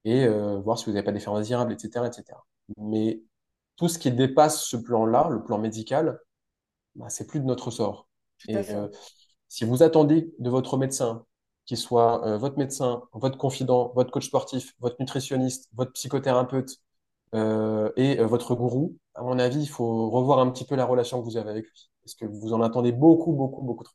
et euh, voir si vous n'avez pas d'effets indésirables, etc., etc. Mais tout ce qui dépasse ce plan-là, le plan médical, bah, c'est plus de notre sort. Et euh, si vous attendez de votre médecin, qu'il soit euh, votre médecin, votre confident, votre coach sportif, votre nutritionniste, votre psychothérapeute et votre gourou, à mon avis, il faut revoir un petit peu la relation que vous avez avec lui. Parce que vous en attendez beaucoup, beaucoup, beaucoup trop.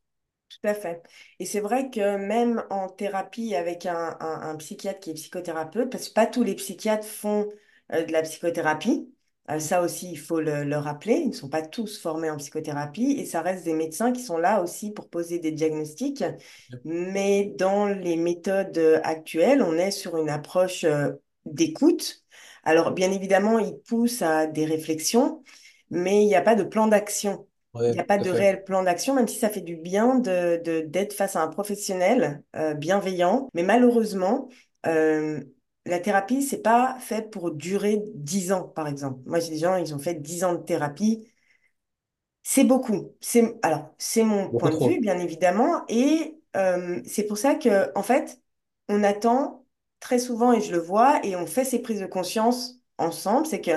Tout à fait. Et c'est vrai que même en thérapie avec un, un- un psychiatre qui est psychothérapeute, parce que pas tous les psychiatres font euh, de la psychothérapie, euh, ça aussi il faut le, le rappeler, ils ne sont pas tous formés en psychothérapie et ça reste des médecins qui sont là aussi pour poser des diagnostics. Mais dans les méthodes euh, actuelles, on est sur une approche euh, d'écoute. Alors bien évidemment, ils poussent à des réflexions, mais il n'y a pas de plan d'action. Il n'y a pas de fait. réel plan d'action, même si ça fait du bien de, de- d'être face à un professionnel euh, bienveillant. Mais malheureusement, euh, la thérapie, c'est pas fait pour durer 10 ans, par exemple. Moi, j'ai des gens, ils ont fait 10 ans de thérapie. C'est beaucoup. C'est, alors, c'est mon Beaucoup point de vue, bien évidemment. Et euh, c'est pour ça que, en fait, on attend très souvent, et je le vois, et on fait ces prises de conscience ensemble, c'est que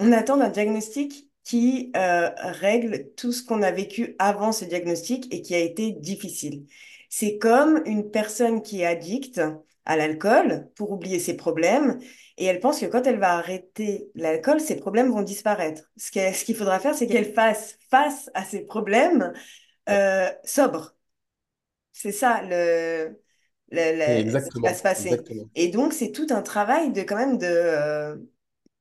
on attend un diagnostic qui euh, règle tout ce qu'on a vécu avant ce diagnostic et qui a été difficile. C'est comme une personne qui est addicte à l'alcool pour oublier ses problèmes et elle pense que quand elle va arrêter l'alcool, ses problèmes vont disparaître. Ce qu'il faudra faire, c'est qu'elle fasse face à ses problèmes euh, sobre. C'est ça le, le- le- ce qui va se passer. exactement. Et donc, c'est tout un travail de quand même de, euh,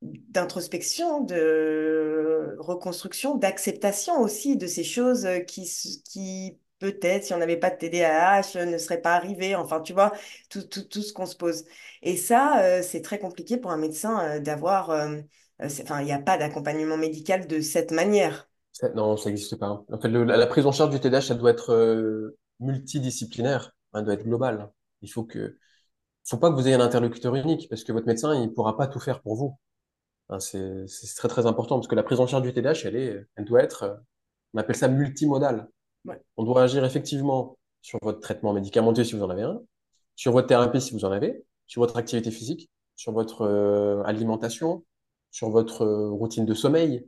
d'introspection, de reconstruction, d'acceptation aussi de ces choses qui, qui peut-être, si on n'avait pas de TDAH, ne seraient pas arrivées. Enfin, tu vois, tout, tout, tout ce qu'on se pose. Et ça, euh, c'est très compliqué pour un médecin euh, d'avoir... euh, Enfin, il n'y a pas d'accompagnement médical de cette manière. Non, ça n'existe pas. En fait, la, prise en charge du TDAH, ça doit être multidisciplinaire, hein, elle doit être globale. Il faut que, faut pas que vous ayez un interlocuteur unique, parce que votre médecin, il pourra pas tout faire pour vous. Hein, c'est, c'est très très important, parce que la prise en charge du TDAH, elle est, elle doit être, euh, on appelle ça multimodale. Ouais, On doit agir effectivement sur votre traitement médicamenteux si vous en avez un, sur votre thérapie si vous en avez, sur votre activité physique, sur votre euh, alimentation, sur votre euh, routine de sommeil,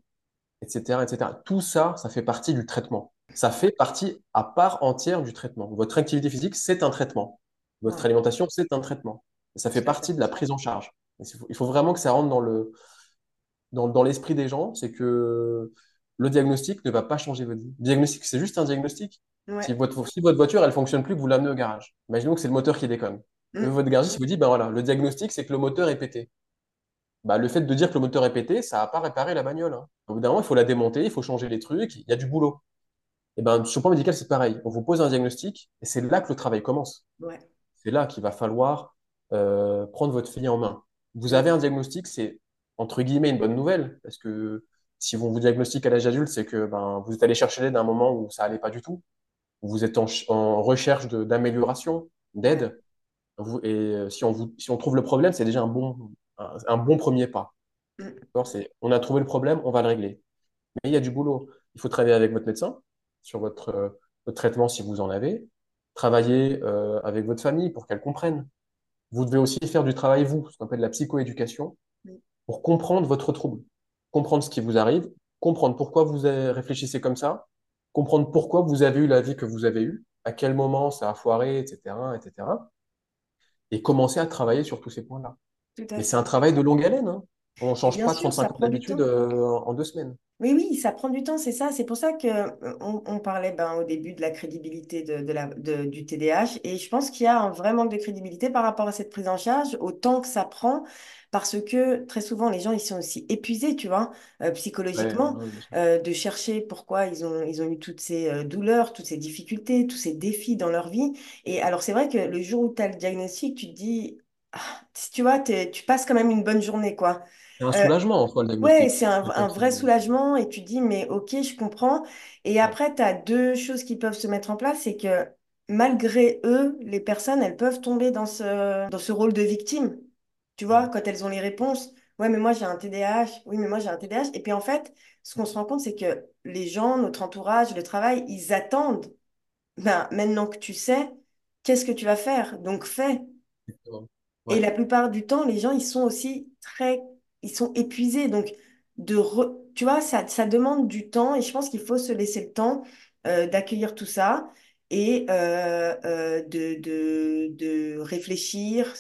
etc., etc. Tout ça, ça fait partie du traitement. Ça fait partie à part entière du traitement. Votre activité physique, c'est un traitement. Votre ouais, alimentation, c'est un traitement. Et ça fait partie de la prise en charge. Il faut, il faut vraiment que ça rentre dans le, dans, dans l'esprit des gens, c'est que le diagnostic ne va pas changer votre vie. Le diagnostic, c'est juste un diagnostic. Si votre, si votre voiture, elle fonctionne plus, vous l'amenez au garage. Imaginons que c'est le moteur qui déconne. Le, Mm. votre garagiste vous dit, ben voilà, le diagnostic, c'est que le moteur est pété. Bah, le fait de dire que le moteur est pété, ça va pas réparer la bagnole. Hein. Au bout d'un moment, il faut la démonter, il faut changer les trucs, il y a du boulot. Et ben, sur le plan médical, c'est pareil. On vous pose un diagnostic et c'est là que le travail commence. Ouais. C'est là qu'il va falloir euh, prendre votre fille en main. Vous avez un diagnostic, c'est entre guillemets une bonne nouvelle, parce que si on vous diagnostique à l'âge adulte, c'est que ben, vous êtes allé chercher l'aide à un moment où ça allait pas du tout. Vous êtes en, ch- en recherche d'amélioration, d'aide. Vous- Et euh, si on vous, si on trouve le problème, c'est déjà un bon, un, un bon premier pas. Mm. C'est, on a trouvé le problème, on va le régler. Mais il y a du boulot. Il faut travailler avec votre médecin sur votre, euh, votre traitement si vous en avez. Travailler euh, avec votre famille pour qu'elle comprenne. Vous devez aussi faire du travail, vous, ce qu'on appelle la psychoéducation. Pour comprendre votre trouble, comprendre ce qui vous arrive, comprendre pourquoi vous réfléchissez comme ça, comprendre pourquoi vous avez eu la vie que vous avez eue, à quel moment ça a foiré, etc., etc., et commencer à travailler sur tous ces points-là. Mais c'est un travail de longue haleine, hein. On ne change bien pas sûr, ça 35 ans prend du d'habitude euh, en deux semaines. Oui, oui, ça prend du temps, c'est ça. C'est pour ça que euh, on, parlait ben, au début de la crédibilité de, de la, de- du TDAH. Et je pense qu'il y a un vrai manque de crédibilité par rapport à cette prise en charge, au temps que ça prend, parce que très souvent, les gens, ils sont aussi épuisés, tu vois, euh, psychologiquement, ouais, euh, de chercher pourquoi ils ont, ils ont eu toutes ces douleurs, toutes ces difficultés, tous ces défis dans leur vie. Et alors, c'est vrai que le jour où tu as le diagnostic, tu te dis, ah, tu vois, tu passes quand même une bonne journée, quoi. C'est un Euh, soulagement en soi, le Ouais, diagnostic. c'est C'est un, vrai soulagement et tu dis, mais ok, je comprends. Et Ouais. après, tu as deux choses qui peuvent se mettre en place, c'est que malgré eux, les personnes, elles peuvent tomber dans ce, dans ce rôle de victime. Tu vois, quand elles ont les réponses, ouais, mais moi j'ai un TDAH, oui, mais moi j'ai un TDAH. Et puis en fait, ce qu'on se rend compte, c'est que les gens, notre entourage, le travail, ils attendent, ben, maintenant que tu sais, qu'est-ce que tu vas faire? Donc fais. Et Ouais, la plupart du temps, les gens, ils sont aussi très, ils sont épuisés. Donc, de tu vois, ça, ça demande du temps et je pense qu'il faut se laisser le temps euh, d'accueillir tout ça et euh, euh, de, de, de réfléchir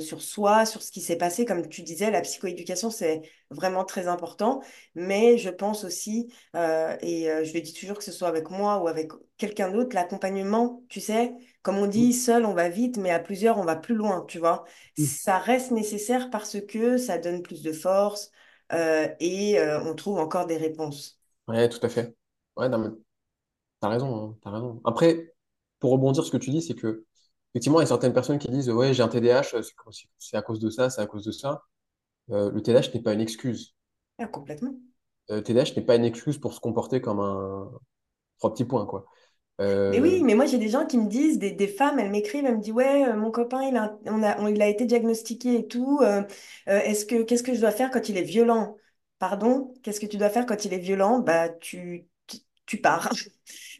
sur soi, sur ce qui s'est passé. Comme tu disais, la psychoéducation, c'est vraiment très important. Mais je pense aussi, et je le dis toujours, que ce soit avec moi ou avec quelqu'un d'autre, l'accompagnement, tu sais, comme on dit, seul, on va vite, mais à plusieurs, on va plus loin, tu vois Mm. ça reste nécessaire parce que ça donne plus de force euh, et euh, on trouve encore des réponses. Ouais, tout à fait. Ouais, non, mais t'as raison, hein, t'as raison. Après, pour rebondir sur ce que tu dis, c'est que, effectivement, il y a certaines personnes qui disent, ouais, j'ai un TDAH, euh, c'est à cause de ça, c'est à cause de ça. Euh, le TDAH n'est pas une excuse. Ah, complètement. Le TDAH n'est pas une excuse pour se comporter comme un trois petits points, quoi. Mais oui, Euh, mais moi j'ai des gens qui me disent, des, des femmes, elles m'écrivent, elles me disent, ouais, euh, mon copain, il a, on a, on- il a été diagnostiqué et tout. euh, euh, est-ce que, qu'est-ce que je dois faire quand il est violent? Pardon? Qu'est-ce que tu dois faire quand il est violent? Bah, tu, tu, tu pars.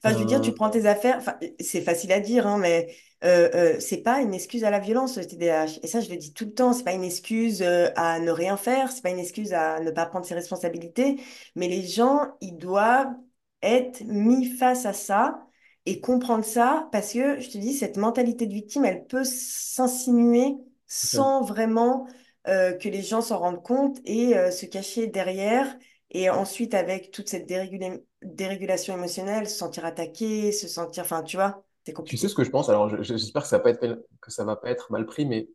Enfin, je veux dire, tu euh, prends tes affaires. Enfin, c'est facile à dire, hein, mais euh, euh, c'est pas une excuse à la violence, le TDAH. Et ça, je le dis tout le temps. C'est pas une excuse euh, à ne rien faire. C'est pas une excuse à ne pas prendre ses responsabilités. Mais les gens, ils doivent être mis face à ça et comprendre ça parce que, je te dis, cette mentalité de victime, elle peut s'insinuer sans vraiment euh, que les gens s'en rendent compte et euh, se cacher derrière. Et ensuite, avec toute cette dérégula- dérégulation émotionnelle, se sentir attaqué, se sentir... Enfin, tu vois, c'est tu sais ce que je pense? Alors, je- j'espère que ça va pas être, que ça va pas être mal pris, mais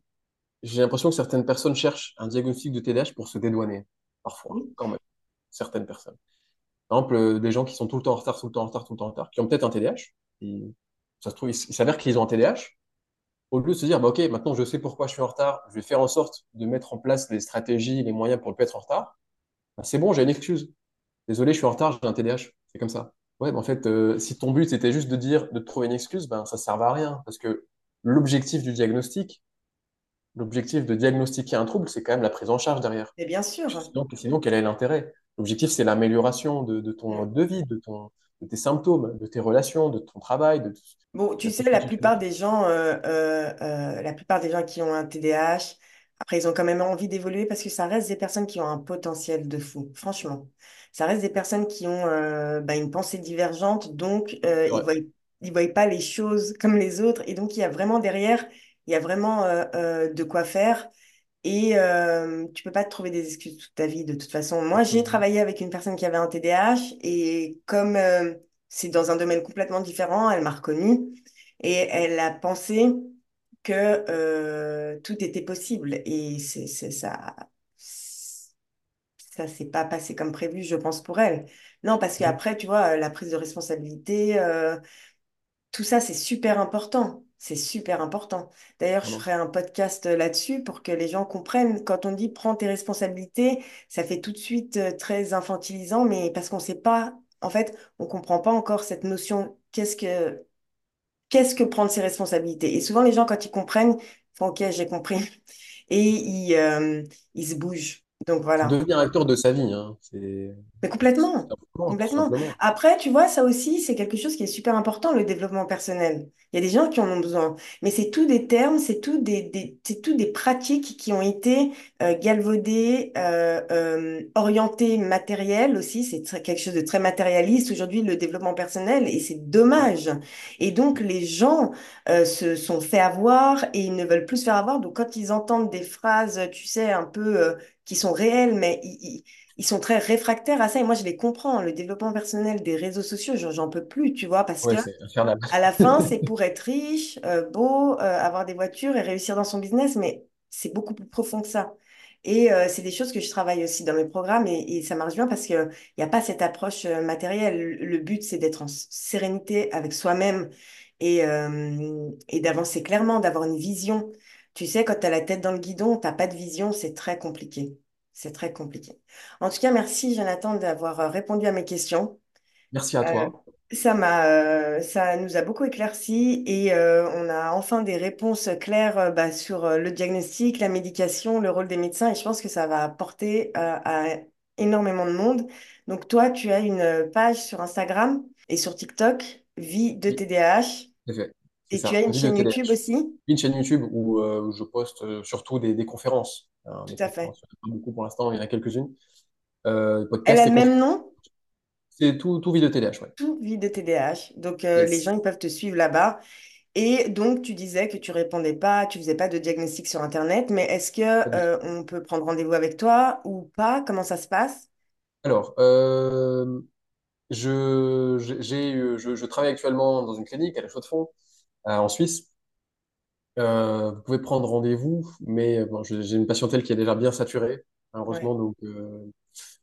j'ai l'impression que certaines personnes cherchent un diagnostic de TDAH pour se dédouaner, parfois, Oui, quand même, certaines personnes. Par exemple, euh, des gens qui sont tout le temps en retard, tout le temps en retard, tout le temps en retard, qui ont peut-être un TDAH, et ça se trouve, il, s'avère qu'ils ont un TDAH, au lieu de se dire, bah, OK, maintenant je sais pourquoi je suis en retard, je vais faire en sorte de mettre en place les stratégies, les moyens pour ne pas être en retard, bah, c'est bon, j'ai une excuse. Désolé, je suis en retard, j'ai un TDAH, c'est comme ça. Ouais, mais en fait, euh, si ton but c'était juste de dire, de trouver une excuse, ben ça ne sert à rien, parce que l'objectif du diagnostic, l'objectif de diagnostiquer un trouble, c'est quand même la prise en charge derrière. mais bien sûr. Sinon, sinon, quel est l'intérêt? L'objectif, c'est l'amélioration de, de ton Mm. mode de vie, de ton, de tes symptômes, de tes relations, de ton travail, de, Bon, tu sais, la plupart des gens, euh, euh, euh, la plupart des gens qui ont un TDAH, après, ils ont quand même envie d'évoluer parce que ça reste des personnes qui ont un potentiel de fou, franchement. Ça reste des personnes qui ont bah, une pensée divergente, donc ils vrai. voient, ils voient pas les choses comme les autres. Et donc, il y a vraiment derrière, il y a vraiment de quoi faire. Et euh, tu peux pas te trouver des excuses toute ta vie, de toute façon. Moi, j'ai travaillé avec une personne qui avait un TDAH et comme euh, c'est dans un domaine complètement différent, elle m'a reconnue et elle a pensé que euh, tout était possible. Et c'est, c'est ça, ça s'est pas passé comme prévu, je pense, pour elle. Non, parce qu'après, tu vois, la prise de responsabilité, euh, tout ça, c'est super important. C'est super important. D'ailleurs, je ferai un podcast euh, là-dessus pour que les gens comprennent. Quand on dit prends tes responsabilités, ça fait tout de suite euh, très infantilisant, mais parce qu'on sait pas, en fait, on comprend pas encore cette notion. Qu'est-ce que, qu'est-ce que prendre ses responsabilités? Et souvent, les gens, quand ils comprennent, font OK, j'ai compris. Et ils, euh, ils se bougent. Donc voilà. devenir acteur de sa vie, hein. C'est Mais complètement, complètement. Après, tu vois, ça aussi, c'est quelque chose qui est super important, le développement personnel. Il y a des gens qui en ont besoin, mais c'est tout des termes, c'est tout des, des- c'est tout des pratiques qui ont été euh, galvaudées, euh, euh, orientées matérielles aussi. C'est quelque chose de très matérialiste aujourd'hui, le développement personnel, et c'est dommage. Et donc, les gens se sont fait avoir et ils ne veulent plus se faire avoir. Donc, quand ils entendent des phrases, tu sais, un peu qui sont réelles, mais ils ils sont très réfractaires à ça et moi je les comprends. Le développement personnel des réseaux sociaux, j'en peux plus, tu vois, parce que Ouais, infernal. à la fin, c'est pour être riche, euh, beau, euh, avoir des voitures et réussir dans son business, mais c'est beaucoup plus profond que ça. Et euh, c'est des choses que je travaille aussi dans mes programmes et, et ça marche bien parce qu'il n'y a pas cette approche matérielle. Le, but, c'est d'être en sérénité avec soi-même et, et d'avancer clairement, d'avoir une vision. Tu sais, quand tu as la tête dans le guidon, tu n'as pas de vision, c'est très compliqué. C'est très compliqué. En tout cas, merci Jonathan d'avoir euh, répondu à mes questions. Merci à Euh, toi. ça m'a, euh, ça nous a beaucoup éclairci et euh, on a enfin des réponses claires euh, bah, sur euh, le diagnostic, la médication, le rôle des médecins et je pense que ça va apporter euh, à énormément de monde. Donc toi, tu as une page sur Instagram et sur TikTok, Vie de TDAH fait. Et tu as une de chaîne YouTube TDH. aussi? Une chaîne YouTube où, euh, je poste euh, surtout des, des conférences. hein, Tout des à fait. conférences. Il y en a pas beaucoup pour l'instant, il y en a quelques-unes. Euh, Elle a le même nom? C'est tout, tout de TDH, ouais. Tout Vie de TDAH. Donc euh, les gens, ils peuvent te suivre là-bas. Et donc, tu disais que tu répondais pas, tu faisais pas de diagnostic sur Internet, mais est-ce que on peut prendre rendez-vous avec toi ou pas? Comment ça se passe? Alors, je, je, je travaille actuellement dans une clinique à la Chaux-de-Fonds, euh, en Suisse. Euh, vous pouvez prendre rendez-vous, mais euh, bon, je- j'ai une patientèle qui est déjà bien saturée, Ouais, malheureusement. Donc, euh,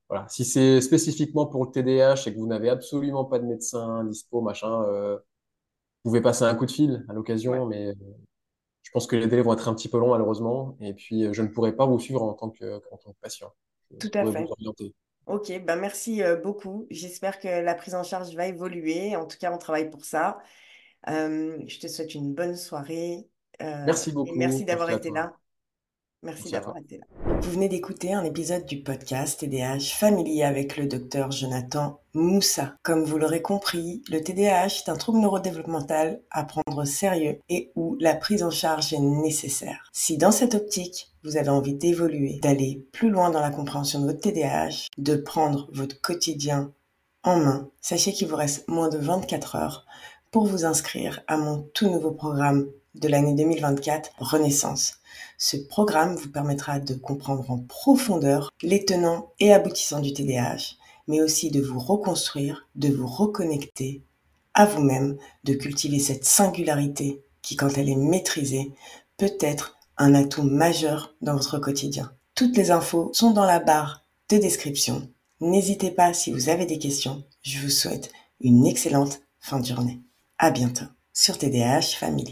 voilà. Si c'est spécifiquement pour le TDAH et que vous n'avez absolument pas de médecin dispo, machin, euh, vous pouvez passer un coup de fil à ouais, l'occasion, mais euh, je pense que les délais vont être un petit peu longs, malheureusement. Et puis, euh, je ne pourrai pas vous suivre en tant que, en tant que patient. Je tout à pourrais vous fait. orienter. Ok, ben merci euh, beaucoup. J'espère que la prise en charge va évoluer. En tout cas, on travaille pour ça. Euh, je te souhaite une bonne soirée euh, Merci et merci beaucoup. d'avoir Merci à été là. Merci d'avoir été là. Vous venez d'écouter un épisode du podcast TDAH familier avec le docteur Jonathan Moussa. Comme vous l'aurez compris, le TDAH est un trouble neurodéveloppemental à prendre au sérieux et où la prise en charge est nécessaire. Si dans cette optique, vous avez envie d'évoluer, d'aller plus loin dans la compréhension de votre TDAH, de prendre votre quotidien en main, sachez qu'il vous reste moins de 24 heures pour vous inscrire à mon tout nouveau programme de l'année 2024, Renaissance. Ce programme vous permettra de comprendre en profondeur les tenants et aboutissants du TDAH, mais aussi de vous reconstruire, de vous reconnecter à vous-même, de cultiver cette singularité qui, quand elle est maîtrisée, peut être un atout majeur dans votre quotidien. Toutes les infos sont dans la barre de description. N'hésitez pas si vous avez des questions. Je vous souhaite une excellente fin de journée. À bientôt sur TDAH Family.